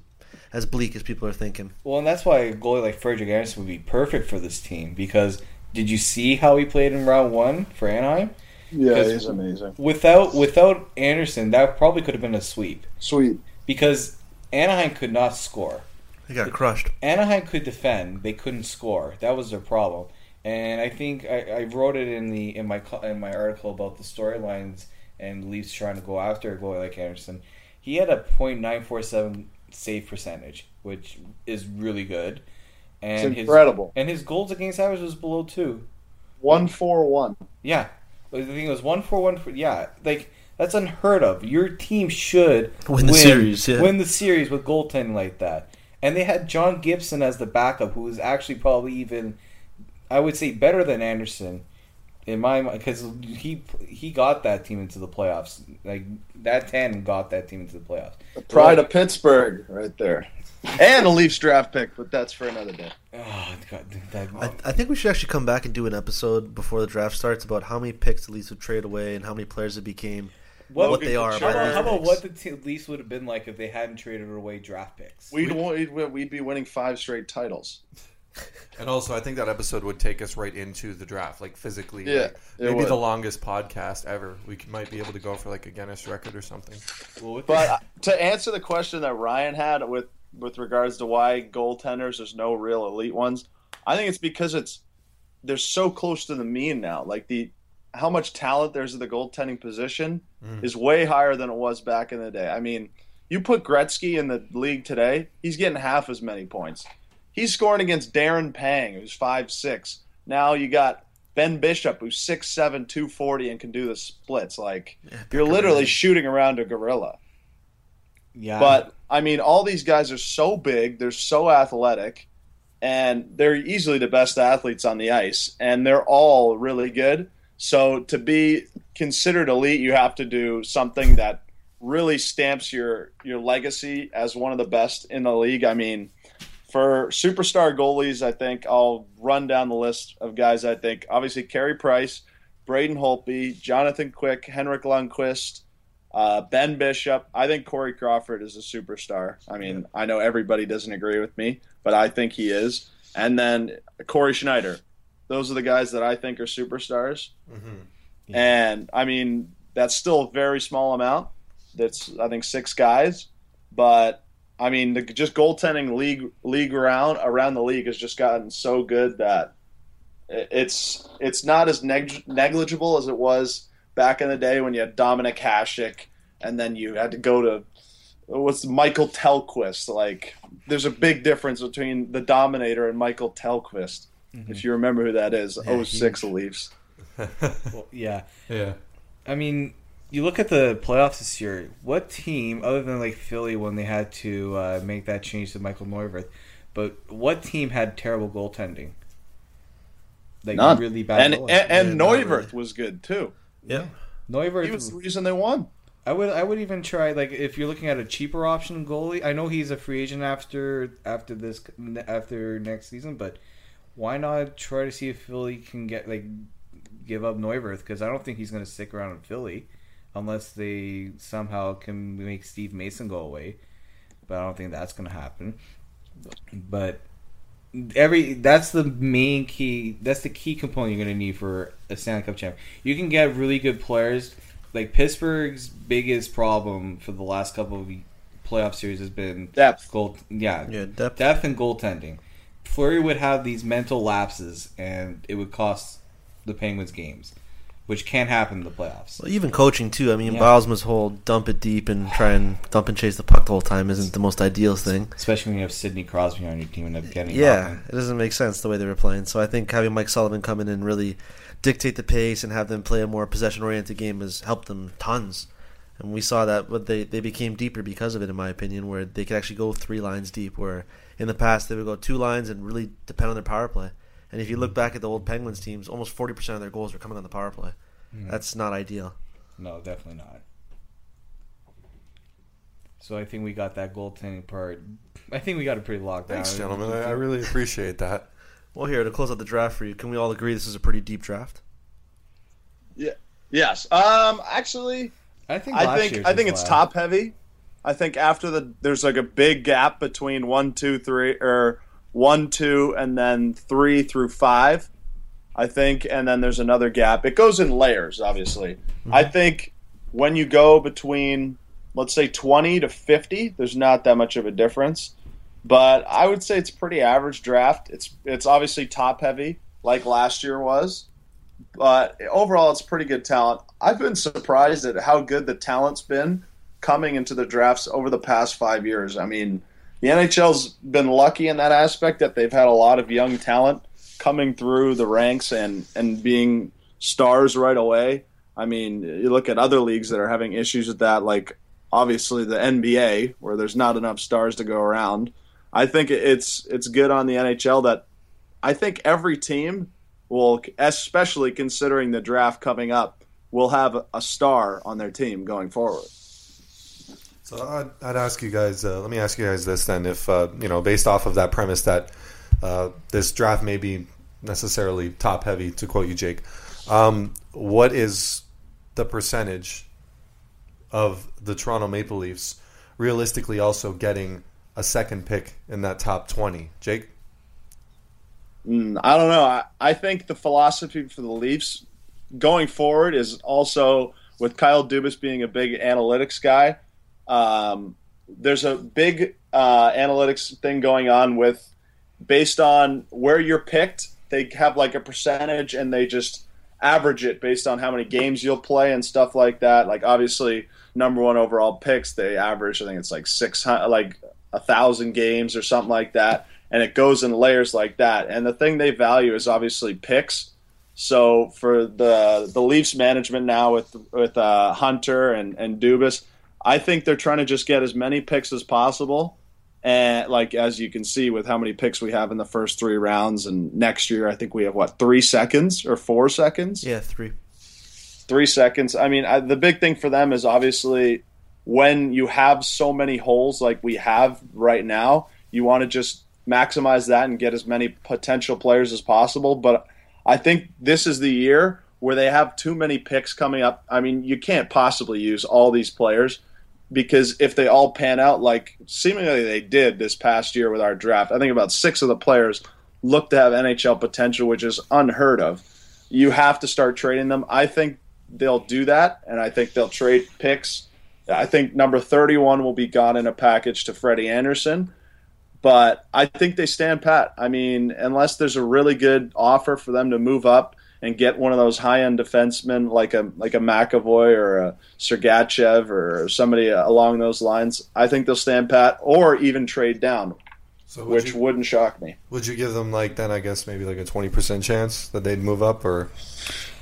as bleak as people are thinking. Well, and that's why a goalie like Frederik Andersen would be perfect for this team because did you see how he played in round one for Anaheim? Yeah, he's amazing. Without without Andersen, that probably could have been a sweep Sweet. because Anaheim could not score. They got crushed. Anaheim could defend, they couldn't score. That was their problem. And I think I, I wrote it in the in my in my article about the storylines and Leafs trying to go after a goalie like Andersen. He had a .947 save percentage, which is really good. And It's his incredible. and his goals against average was below two. One four one. Yeah, the thing was one for one. For, yeah, like that's unheard of. Your team should Win the series, yeah. Win the series with goaltending like that. And they had John Gibson as the backup, who was actually probably even, I would say, better than Andersen, in my mind, because he he got that team into the playoffs. Like that ten got that team into the playoffs. The pride of Pittsburgh, right there. [LAUGHS] And a Leafs draft pick, but that's for another day. Oh, God, that, I, I think we should actually come back and do an episode before the draft starts about how many picks the Leafs would trade away and how many players it became. what, what they are How about, how about what the te- Leafs would have been like if they hadn't traded away draft picks? We'd, we'd we'd be winning five straight titles. And also, I think that episode would take us right into the draft, like physically. Yeah, like, it maybe would. the longest podcast ever. We might be able to go for like a Guinness record or something. Well, with But uh, to answer the question that Ryan had with with regards to why goaltenders there's no real elite ones, I think it's because it's they're so close to the mean now. Like the how much talent there's at the goaltending position is way higher than it was back in the day. I mean, you put Gretzky in the league today, he's getting half as many points. He's scoring against Darren Pang, who's five six. Now you got Ben Bishop, who's 6'7", 240 and can do the splits. Like Yeah, you're literally shooting around a gorilla. Yeah, But I mean, all these guys are so big, they're so athletic, and they're easily the best athletes on the ice, and they're all really good. So to be considered elite, you have to do something that really stamps your your legacy as one of the best in the league. I mean, for superstar goalies, I think I'll run down the list of guys. I think obviously Carey Price, Braden Holtby, Jonathan Quick, Henrik Lundqvist, uh, Ben Bishop. I think Corey Crawford is a superstar. I mean, I know everybody doesn't agree with me, but I think he is. And then Cory Schneider. Those are the guys that I think are superstars. Mm-hmm. And I mean, that's still a very small amount. That's I think six guys, but I mean, the, just goaltending league league around around the league has just gotten so good that it's it's not as neg- negligible as it was back in the day when you had Dominik Hasek and then you had to go to what's Mikael Tellqvist. Like, there's a big difference between the Dominator and Mikael Tellqvist. Mm-hmm. If you remember who that is, Yeah, 06 Leafs. [LAUGHS] Well, yeah. yeah. I mean, you look at the playoffs this year. What team, other than like Philly when they had to uh, make that change to Michael Neuvirth, but what team had terrible goaltending? Like None. really bad. And goalies? and, and Neuvirth really. was good too. Yeah. Neuvirth He was the reason they won. I would I would even try like if you're looking at a cheaper option goalie. I know he's a free agent after after this after next season, but why not try to see if Philly can get like give up Neuvirth because I don't think he's going to stick around in Philly unless they somehow can make Steve Mason go away. But I don't think that's going to happen. But every that's the main key. That's the key component you're going to need for a Stanley Cup champion. You can get really good players. Like Pittsburgh's biggest problem for the last couple of playoff series has been Depth. goal. Yeah, Yeah, depth. depth and goaltending. Fleury would have these mental lapses, and it would cost the Penguins games, which can happen in the playoffs. Well, even coaching too. I mean, Yeah. Bylsma's whole dump it deep and try and dump and chase the puck the whole time isn't the most ideal thing. Especially when you have Sidney Crosby on your team and getting Yeah, Hoffman. it doesn't make sense the way they were playing. So I think having Mike Sullivan come in and really dictate the pace and have them play a more possession-oriented game has helped them tons. And we saw that, but they they became deeper because of it, in my opinion, where they could actually go three lines deep. Where in the past they would go two lines and really depend on their power play. And if you look back at the old Penguins teams, almost forty percent of their goals were coming on the power play. That's not ideal. No, definitely not. So I think we got that goaltending part. I think we got it pretty locked Thanks, down. gentlemen. I, I really appreciate that. Well, here to close out the draft for you, can we all agree this is a pretty deep draft? Yeah. Yes. Um. Actually, I think. I think I think it's last. top heavy. I think after the there's like a big gap between one, two, three, or one, two, and then three through five. I think, and then there's another gap. It goes in layers, obviously. Mm-hmm. I think when you go between, let's say, 20 to 50, there's not that much of a difference. But I would say it's a pretty average draft. It's it's obviously top heavy, like last year was but overall, it's pretty good talent. I've been surprised at how good the talent's been coming into the drafts over the past five years. I mean, the NHL's been lucky in that aspect that they've had a lot of young talent coming through the ranks and, and being stars right away. I mean, you look at other leagues that are having issues with that, like obviously the NBA, where there's not enough stars to go around. I think it's it's good on the NHL that I think every team will, especially considering the draft coming up, will have a star on their team going forward. So I'd, I'd ask you guys. Uh, let me ask you guys this then: if uh, you know, based off of that premise that uh, this draft may be necessarily top heavy, to quote you, Jake, um, what is the percentage of the Toronto Maple Leafs realistically also getting a second pick in that top twenty? Jake, Mm, I don't know. I, I think the philosophy for the Leafs going forward is also with Kyle Dubas being a big analytics guy. Um, there's a big uh, analytics thing going on with based on where you're picked. They have like a percentage and they just average it based on how many games you'll play and stuff like that. Like obviously, number one overall picks they average. I think it's like six hundred, like a thousand games or something like that and it goes in layers like that. And the thing they value is obviously picks. So for the the Leafs management now with with uh, Hunter and and Dubas, I think they're trying to just get as many picks as possible. And like as you can see with how many picks we have in the first three rounds, and next year I think we have what three seconds or four seconds? Yeah, three. Three seconds. I mean, I, the big thing for them is obviously when you have so many holes like we have right now, you want to just maximize that and get as many potential players as possible. But I think this is the year where they have too many picks coming up. I mean, you can't possibly use all these players because if they all pan out like seemingly they did this past year with our draft, I think about six of the players look to have NHL potential, which is unheard of. You have to start trading them. I think they'll do that, and I think they'll trade picks. I think number 31 will be gone in a package to Freddie Andersen, but I think they stand pat. I mean, unless there's a really good offer for them to move up and get one of those high-end defensemen like a like a McAvoy or a Sergachev or somebody along those lines, I think they'll stand pat or even trade down, So which you, wouldn't shock me. would you give them like then I guess maybe like a twenty percent chance that they'd move up or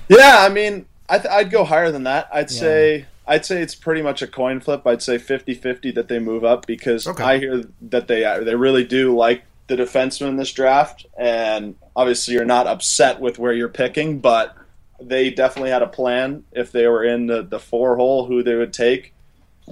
Yeah, I mean, I th- I'd go higher than that. I'd say I'd say it's pretty much a coin flip. I'd say 50-50 that they move up because Okay. I hear that they they really do like the defenseman in this draft, and obviously you're not upset with where you're picking, but they definitely had a plan if they were in the, the four hole who they would take.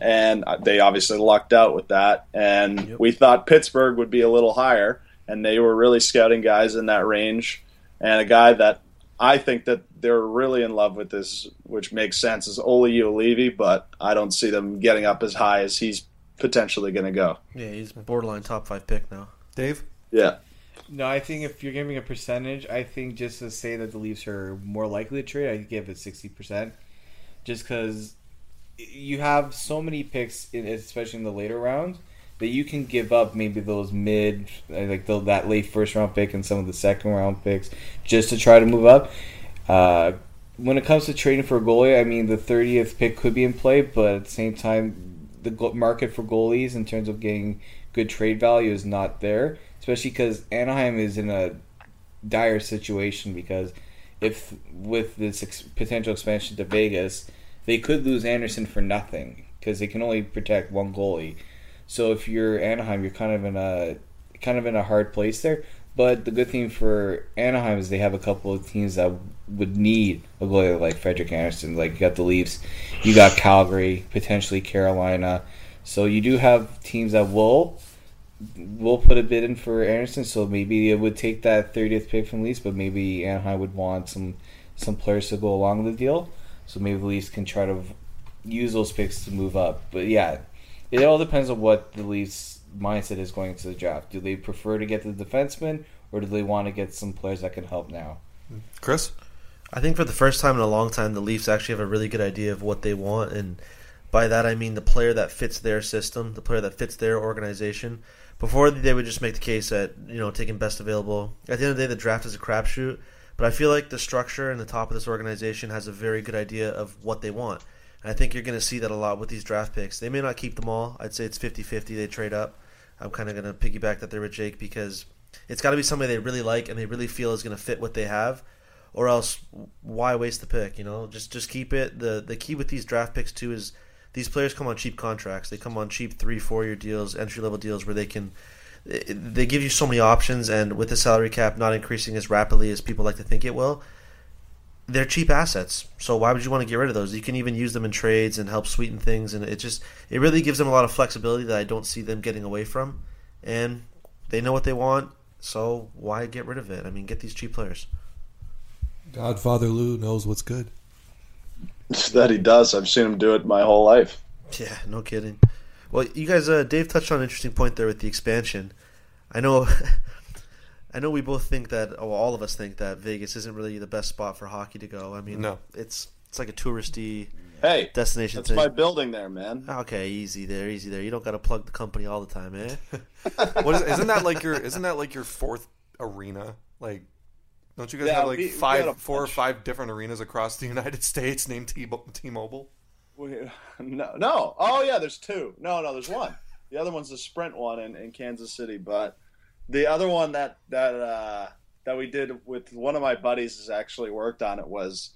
And they obviously lucked out with that. And Yep. we thought Pittsburgh would be a little higher, and they were really scouting guys in that range. And a guy that I think that they're really in love with this, which makes sense, is Olli Juolevi, but I don't see them getting up as high as he's potentially going to go. Yeah, he's borderline top five pick now. Dave? Yeah. No, I think if you're giving a percentage, I think just to say that the Leafs are more likely to trade, I'd give it sixty percent, just because you have so many picks, in, especially in the later rounds, that you can give up maybe those mid, uh, like the, that late first round pick and some of the second round picks, just to try to move up. Uh, when it comes to trading for a goalie, I mean the thirtieth pick could be in play, but at the same time, the go- market for goalies in terms of getting good trade value is not there, especially because Anaheim is in a dire situation because if with this ex- potential expansion to Vegas, they could lose Andersen for nothing because they can only protect one goalie. So if you're Anaheim, you're kind of in a kind of in a hard place there. But the good thing for Anaheim is they have a couple of teams that would need a goalie like Frederik Andersen. Like you got the Leafs, you got Calgary, potentially Carolina. So you do have teams that will will put a bid in for Andersen. So maybe it would take that 30th pick from Leafs, but maybe Anaheim would want some some players to go along with the deal. So maybe the Leafs can try to use those picks to move up. But yeah, it all depends on what the Leafs mindset is going into the draft. Do they prefer to get the defenseman, or do they want to get some players that can help now? Chris? I think for the first time in a long time, the Leafs actually have a really good idea of what they want, and by that I mean the player that fits their system, the player that fits their organization. Before they would just make the case that you know taking best available. At the end of the day, the draft is a crapshoot, but I feel like the structure and the top of this organization has a very good idea of what they want. And I think you're going to see that a lot with these draft picks. They may not keep them all. I'd say it's 50-50. They trade up. I'm kind of going to piggyback that there with Jake because it's got to be somebody they really like and they really feel is going to fit what they have or else why waste the pick? You know, just just keep it. the The key with these draft picks too is these players come on cheap contracts. They come on cheap three, four year deals, entry level deals where they can. They give you so many options, and with the salary cap not increasing as rapidly as people like to think it will, they're cheap assets. So why would you want to get rid of those? You can even use them in trades and help sweeten things, and it just it really gives them a lot of flexibility that I don't see them getting away from. And they know what they want, so why get rid of it? I mean, get these cheap players. Godfather Lou knows what's good. [LAUGHS] That he does. I've seen him do it my whole life. Yeah, no kidding. Well, you guys, uh, Dave touched on an interesting point there with the expansion. I know, [LAUGHS] I know, we both think that, well, all of us think that Vegas isn't really the best spot for hockey to go. I mean, No. it's it's like a touristy Hey, destination that's thing. my building there, man. Okay, easy there, easy there. You don't got to plug the company all the time, eh? [LAUGHS] What is, isn't that like your isn't that like your fourth arena? Like don't you guys Yeah, have like we- we five a four or five different arenas across the [LAUGHS] United States named T T-Mobile? Wait, [LAUGHS] No, no. Oh yeah, there's two. No, no, there's one. The other one's the Sprint one in, in Kansas City, but the other one that that uh, that we did with one of my buddies has actually worked on it was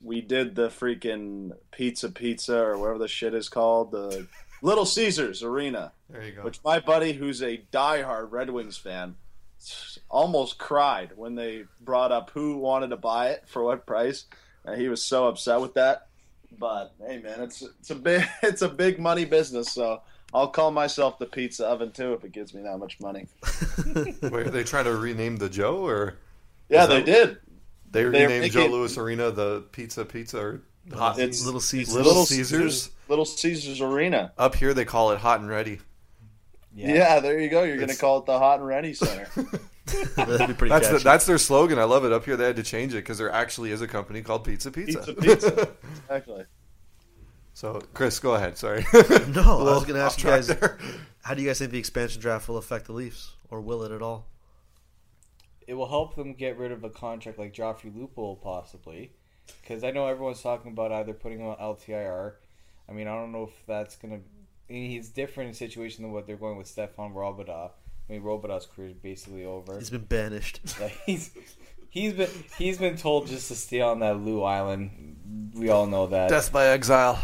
we did the freaking pizza pizza or whatever the shit is called the Little Caesars Arena, There you go. which my buddy who's a diehard Red Wings fan almost cried when they brought up who wanted to buy it for what price. And he was so upset with that. But hey, man, it's it's a big [LAUGHS] it's a big money business. So I'll call myself the pizza oven too if it gives me that much money. [LAUGHS] Wait, are they trying to rename the Joe or Yeah, they that- did. they They're renamed Joe making- Louis Arena the Pizza Pizza or Hot It's Little Caesars. Little Caesars? Little Caesars Arena. Up here they call it Hot and Ready. Yeah, there you go. You're going to call it the Hot and Ready Center. [LAUGHS] That'd be pretty That's the, that's their slogan. I love it. Up here they had to change it because there actually is a company called Pizza Pizza. pizza, pizza. [LAUGHS] Actually, so Chris, go ahead. Sorry. [LAUGHS] no, I was going to ask you guys, there. how do you guys think the expansion draft will affect the Leafs, or will it at all? it will help them get rid of a contract like Joffrey Lupul possibly, because I know everyone's talking about either putting him on LTIR. I mean, I don't know if that's gonna. I mean, he's different in situation than what they're going with Stefan Robidas. I mean, Robidas's career is basically over. He's been banished. [LAUGHS] Like, he's he's been he's been told just to stay on that Lou Island. We all know that. Death by exile.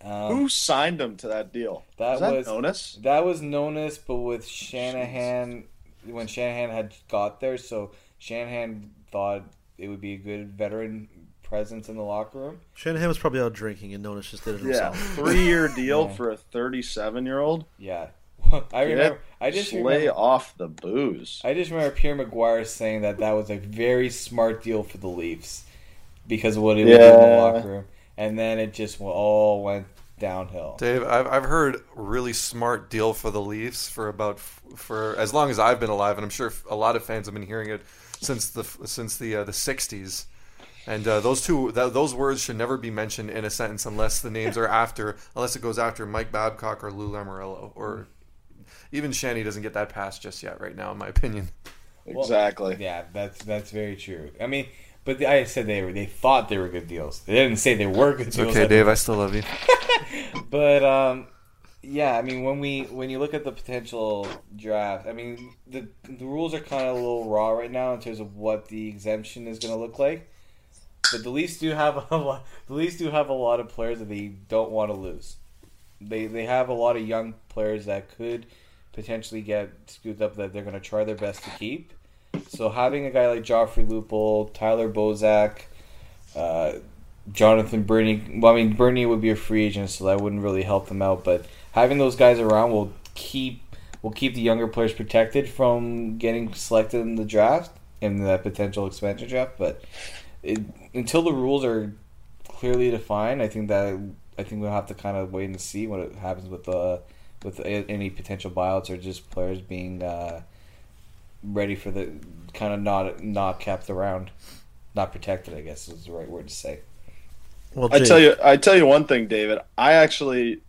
Um, who signed him to that deal? That was that was- Jonas? That was Nonis, but with Shanahan, when Shanahan had got there, so Shanahan thought it would be a good veteran presence in the locker room. Shanahan was probably out drinking, and Nonis just did it Yeah, himself. [LAUGHS] three year [LAUGHS] deal Yeah. for a 37 year old. Yeah, [LAUGHS] I remember. I just lay off the booze. I just remember Pierre McGuire saying that that was a very smart deal for the Leafs because of what it would do in the locker room, and then it just all went downhill. Dave, I've, I've heard really smart deal for the Leafs for about for as long as I've been alive, and I'm sure a lot of fans have been hearing it since the since the uh, the '60s. And uh, those two, th- those words should never be mentioned in a sentence unless the names are after, [LAUGHS] unless it goes after Mike Babcock or Lou Lamoriello, or even Shanny doesn't get that pass just yet, right now, in my opinion. Exactly. Yeah, that's that's very true. I mean, but the, I said they were they thought they were good deals. They didn't say they were good deals. okay, Dave. I still love you. [LAUGHS] But um, yeah, I mean, when we when you look at the potential draft, I mean, the the rules are kind of a little raw right now in terms of what the exemption is going to look like. But the Leafs do have [LAUGHS] a lot. The Leafs do have a lot of players that they don't want to lose. They they have a lot of young players that could potentially get scooped up that they're going to try their best to keep. So having a guy like Joffrey Lupul, Tyler Bozak, uh, Jonathan Bernier. Well, I mean, Bernier would be a free agent, so that wouldn't really help them out. But having those guys around will keep will keep the younger players protected from getting selected in the draft in the potential expansion draft. But it, until the rules are clearly defined, I think that I think we'll have to kind of wait and see what happens with the with any potential buyouts or just players being uh, ready for the kind of not not kept around, not protected. I guess is the right word to say. Well, I tell you, I tell you one thing, David. I actually,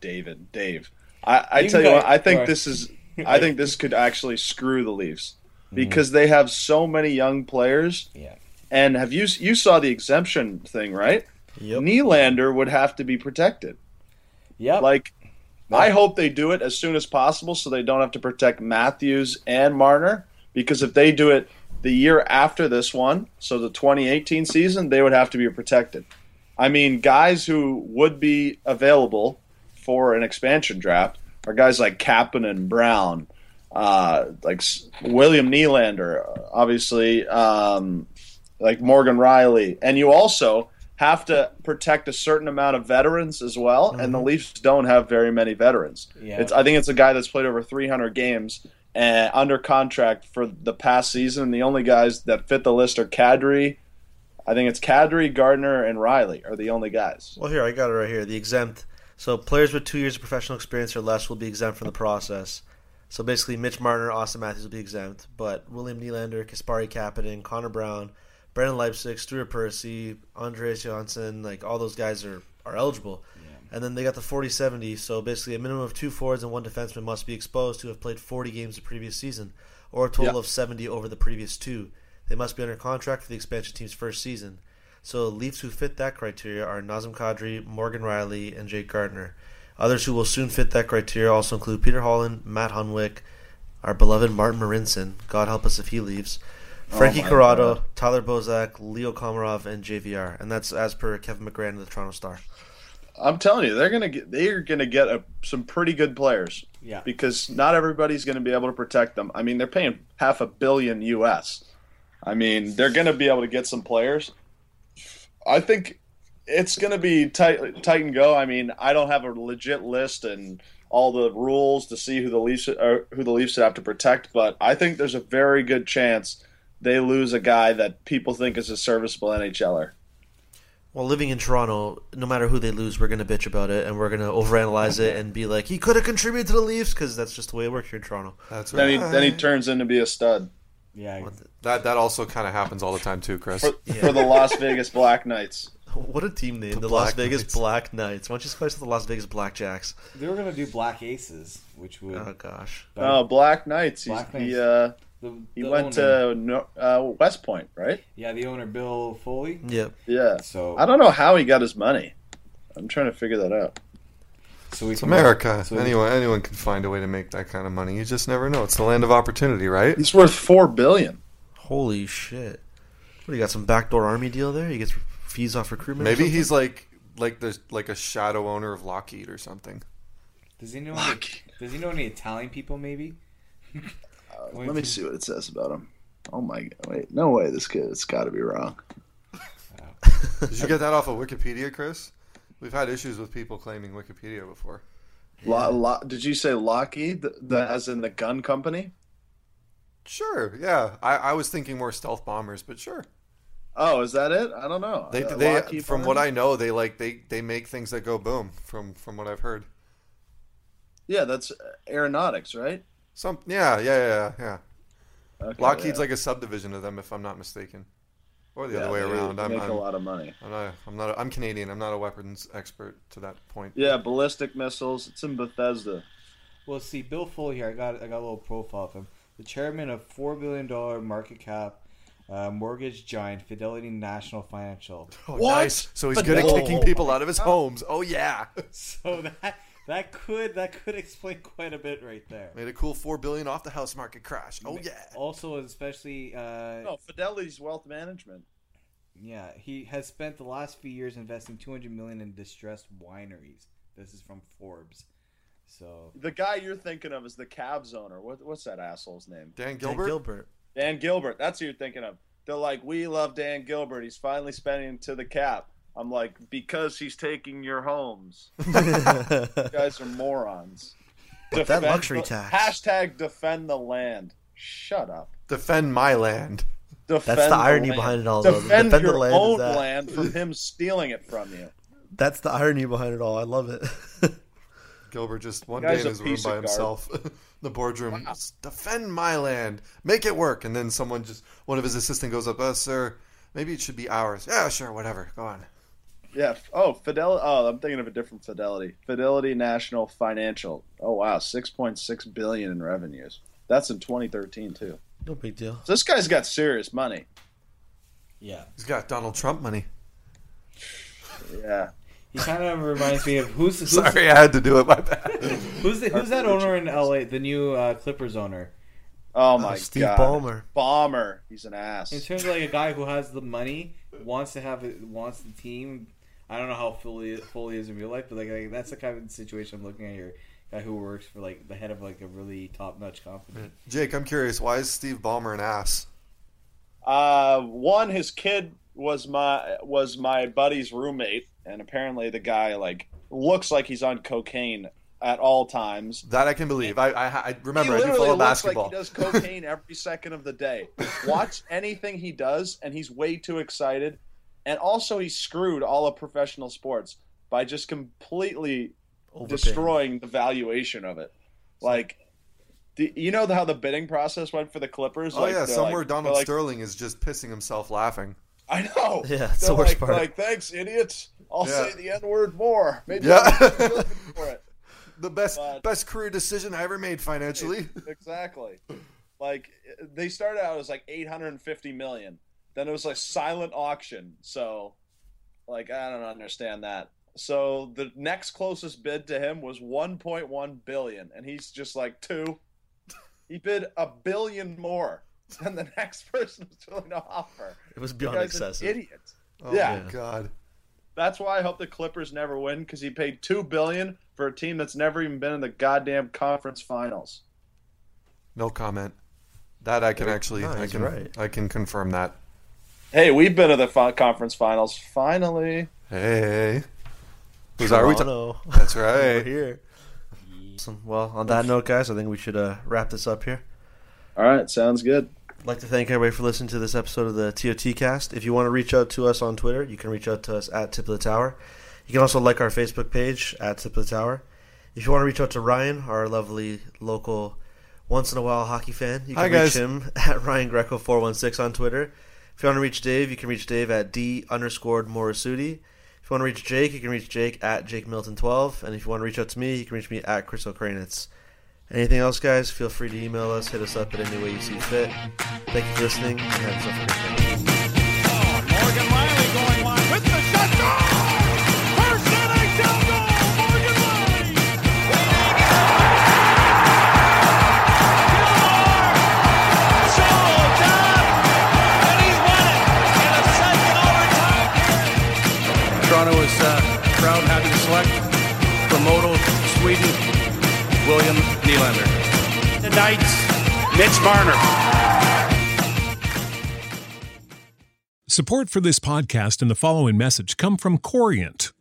David, Dave. I, I You tell you what. I think this is. [LAUGHS] I think this could actually screw the Leafs because they have so many young players. Yeah. And have you you saw the exemption thing, right? Yep. Nylander would have to be protected. Yeah. Like, I hope they do it as soon as possible so they don't have to protect Matthews and Marner. Because if they do it the year after this one, so the 2018 season, they would have to be protected. I mean, guys who would be available for an expansion draft are guys like Kapanen, Brown, uh, like William Nylander, obviously, um, like Morgan Rielly, and you also have to protect a certain amount of veterans as well. And the mm-hmm. Leafs don't have very many veterans. Yeah. It's I think it's a guy that's played over 300 games and under contract for the past season. The only guys that fit the list are Kadri. I think it's Kadri, Gardiner, and Rielly are the only guys. Well, here I got it right here. The exempt. So players with two years of professional experience or less will be exempt from the process. So basically, Mitch Marner, Auston Matthews will be exempt, but William Nylander, Kasperi Kapanen, Connor Brown, Brendan Leipsic, Stuart Percy, Andreas Johansson, like all those guys are are eligible. And then they got the 40-70, so basically a minimum of two forwards and one defenseman must be exposed to have played 40 games the previous season, or a total Yeah. of 70 over the previous two. They must be under contract for the expansion team's first season. So Leafs who fit that criteria are Nazem Kadri, Morgan Rielly, and Jake Gardiner. Others who will soon fit that criteria also include Peter Holland, Matt Hunwick, our beloved Martin Marincin, God help us if he leaves, Oh Frankie Oh Corrado, God. Tyler Bozak, Leo Komarov, and JVR, and that's as per Kevin McGran of the Toronto Star. I'm telling you, they're gonna get they're gonna get a, some pretty good players Yeah. because not everybody's gonna be able to protect them. I mean, they're paying half a billion U.S. I mean, they're gonna be able to get some players. I think it's gonna be tight, tight and go. I mean, I don't have a legit list and all the rules to see who the Leafs or who the Leafs have to protect, but I think there's a very good chance they lose a guy that people think is a serviceable NHLer. Well, living in Toronto, no matter who they lose, we're gonna bitch about it and we're gonna overanalyze it and be like, he could have contributed to the Leafs because that's just the way it works here in Toronto. That's Then right. he then he turns into be a stud Yeah. that that also kind of happens all the time too, Chris. for, for the Las Vegas Black Knights. [LAUGHS] What a team name, the, The Las Vegas Knights. Black Knights. Why don't you spice up the Las Vegas Blackjacks? They were gonna do Black Aces, which would. Oh gosh. Oh, Black Knights. He's, Black He Knights. uh, the, he the went owner- to uh, West Point, right? Yeah, the owner Bill Foley. Yep. Yeah. So I don't know how he got his money. I'm trying to figure that out. So we It's can- America. so we- anyone anyone can find a way to make that kind of money. You just never know. It's the land of opportunity, right? He's worth four billion. Holy shit. What, do you got some backdoor army deal there? He gets fees off recruitment? Maybe something? he's like like the like a shadow owner of Lockheed or something. Does he know? Any, does he know any Italian people? Maybe. [LAUGHS] Wait let me see what it says about him. Oh my god! Wait, no way. This kid. It's got to be wrong. Did you get that off of Wikipedia, Chris? We've had issues with people claiming Wikipedia before. Lo, Lo, did you say Lockheed? The, the, as in the gun company? Sure, yeah. I, I was thinking more stealth bombers, but sure. Oh, is that it? I don't know. They, Uh, they Lockheed from what I know, they like they, they make things that go boom. From from what I've heard. Yeah, that's aeronautics, right? Some yeah yeah yeah yeah. Okay, Lockheed's yeah. like a subdivision of them, if I'm not mistaken, or the Yeah, other way they around. I'm, Make I'm, a lot of money. I'm not. I'm not. I'm Canadian. I'm not a weapons expert to that point. Yeah, ballistic missiles. It's in Bethesda. Well, see, Bill Foley here. I got I got a little profile of him. The chairman of four billion dollar market cap uh, mortgage giant Fidelity National Financial. Oh, What? nice. So he's good at kicking people out of his homes. Oh yeah. [LAUGHS] So that that could that could [LAUGHS] explain quite a bit right there. Made a cool four billion off the house market crash. Oh yeah. Also, especially uh, No, Fidelity's wealth management. yeah, he has spent the last few years investing 200 million in distressed wineries. This is from Forbes. So The guy you're thinking of is the Cavs owner. What, what's that asshole's name? Dan Gilbert. Dan Gilbert. Gilbert. Dan Gilbert. That's who you're thinking of. They're like, we love Dan Gilbert. He's finally spending to the cap. I'm like, because he's taking your homes. [LAUGHS] You guys are morons. But that luxury the- tax. Hashtag defend the land. Shut up. Defend my land. Defend That's the irony land. behind it all, though. Defend, Defend the your land own that. land from him stealing it from you. That's the irony behind it all. I love it. [LAUGHS] Gilbert just one day in his room by of himself. [LAUGHS] the boardroom. "Just Defend my land. Make it work. And then someone just one of his assistant goes up, uh, sir, maybe it should be ours. Yeah, sure, whatever. Go on. Yeah. Oh, Fidelity. Oh, I'm thinking of a different Fidelity. Fidelity National Financial. Oh wow, 6.6 billion in revenues. That's in 2013 too. no big deal. So this guy's got serious money. yeah, He's got Donald Trump money. Yeah. he kind of reminds me of who's who's [LAUGHS] Sorry, I had to do it. My bad. who's, the, who's that owner in LA? The new uh, Clippers owner. Oh my Steve god. Steve Ballmer. Bomber. He's an ass. In terms of like a guy who has the money, wants to have it, wants the team. I don't know how Foley Foley is in real life, but like, like that's the kind of situation I'm looking at here. Guy who works for like the head of like a really top notch company. Jake, I'm curious. Why is Steve Ballmer an ass? Uh, one, his kid was my was my buddy's roommate, and apparently the guy like looks like he's on cocaine at all times. That I can believe. I I, I remember. I he do literally follow looks basketball. like he does cocaine every second of the day. [LAUGHS] Watch anything he does, and he's way too excited. And also, he screwed all of professional sports by just completely Overpaying. destroying the valuation of it. Like, the, you know how the bidding process went for the Clippers? oh Like, yeah, somewhere like- Donald like, Sterling is just pissing himself laughing. I know. [LAUGHS] Yeah, it's the worst like, part. like, thanks, idiots. I'll Yeah. say the N word more. Maybe Yeah. I'll be [LAUGHS] for it. The best But- best career decision I ever made financially. exactly. Like they started out as like 850 million. Then it was like silent auction. So, like I don't understand that. So the next closest bid to him was 1.1 billion, and he's just like two. He bid a billion more. than the next [LAUGHS] person was willing to offer. It was beyond guy's an excessive. idiot. Oh yeah, god. that's why I hope the Clippers never win because he paid two billion for a team that's never even been in the goddamn conference finals. No comment. That I can actually, no, I can, right. I can confirm that. Hey, we've been to the fi- conference finals finally. Hey, who's are we? ta- Toronto. [LAUGHS] That's We're right. here. Awesome. Well, on that note, guys, I think we should uh, wrap this up here. All right, sounds good. I'd like to thank everybody for listening to this episode of the TOT cast. If you want to reach out to us on Twitter, you can reach out to us at Tip of the Tower. You can also like our Facebook page at Tip of the Tower. If you want to reach out to Ryan, our lovely local once in a while hockey fan, you can Hi, reach guys. him [LAUGHS] at Ryan Greco four one six on Twitter. If you want to reach Dave, you can reach Dave at D underscored Morisuti. If you want to reach Jake, you can reach Jake at Jake Milton twelve. And if you want to reach out to me, you can reach me at Chris O'Kranitz. Anything else, guys? Feel free to email us, hit us up at any way you see fit. Thank you for listening, and have yourself a great day. Morgan Rielly going wide with the shot. William Nylander. The Knights, Mitch Marner. Support for this podcast and the following message come from Corient.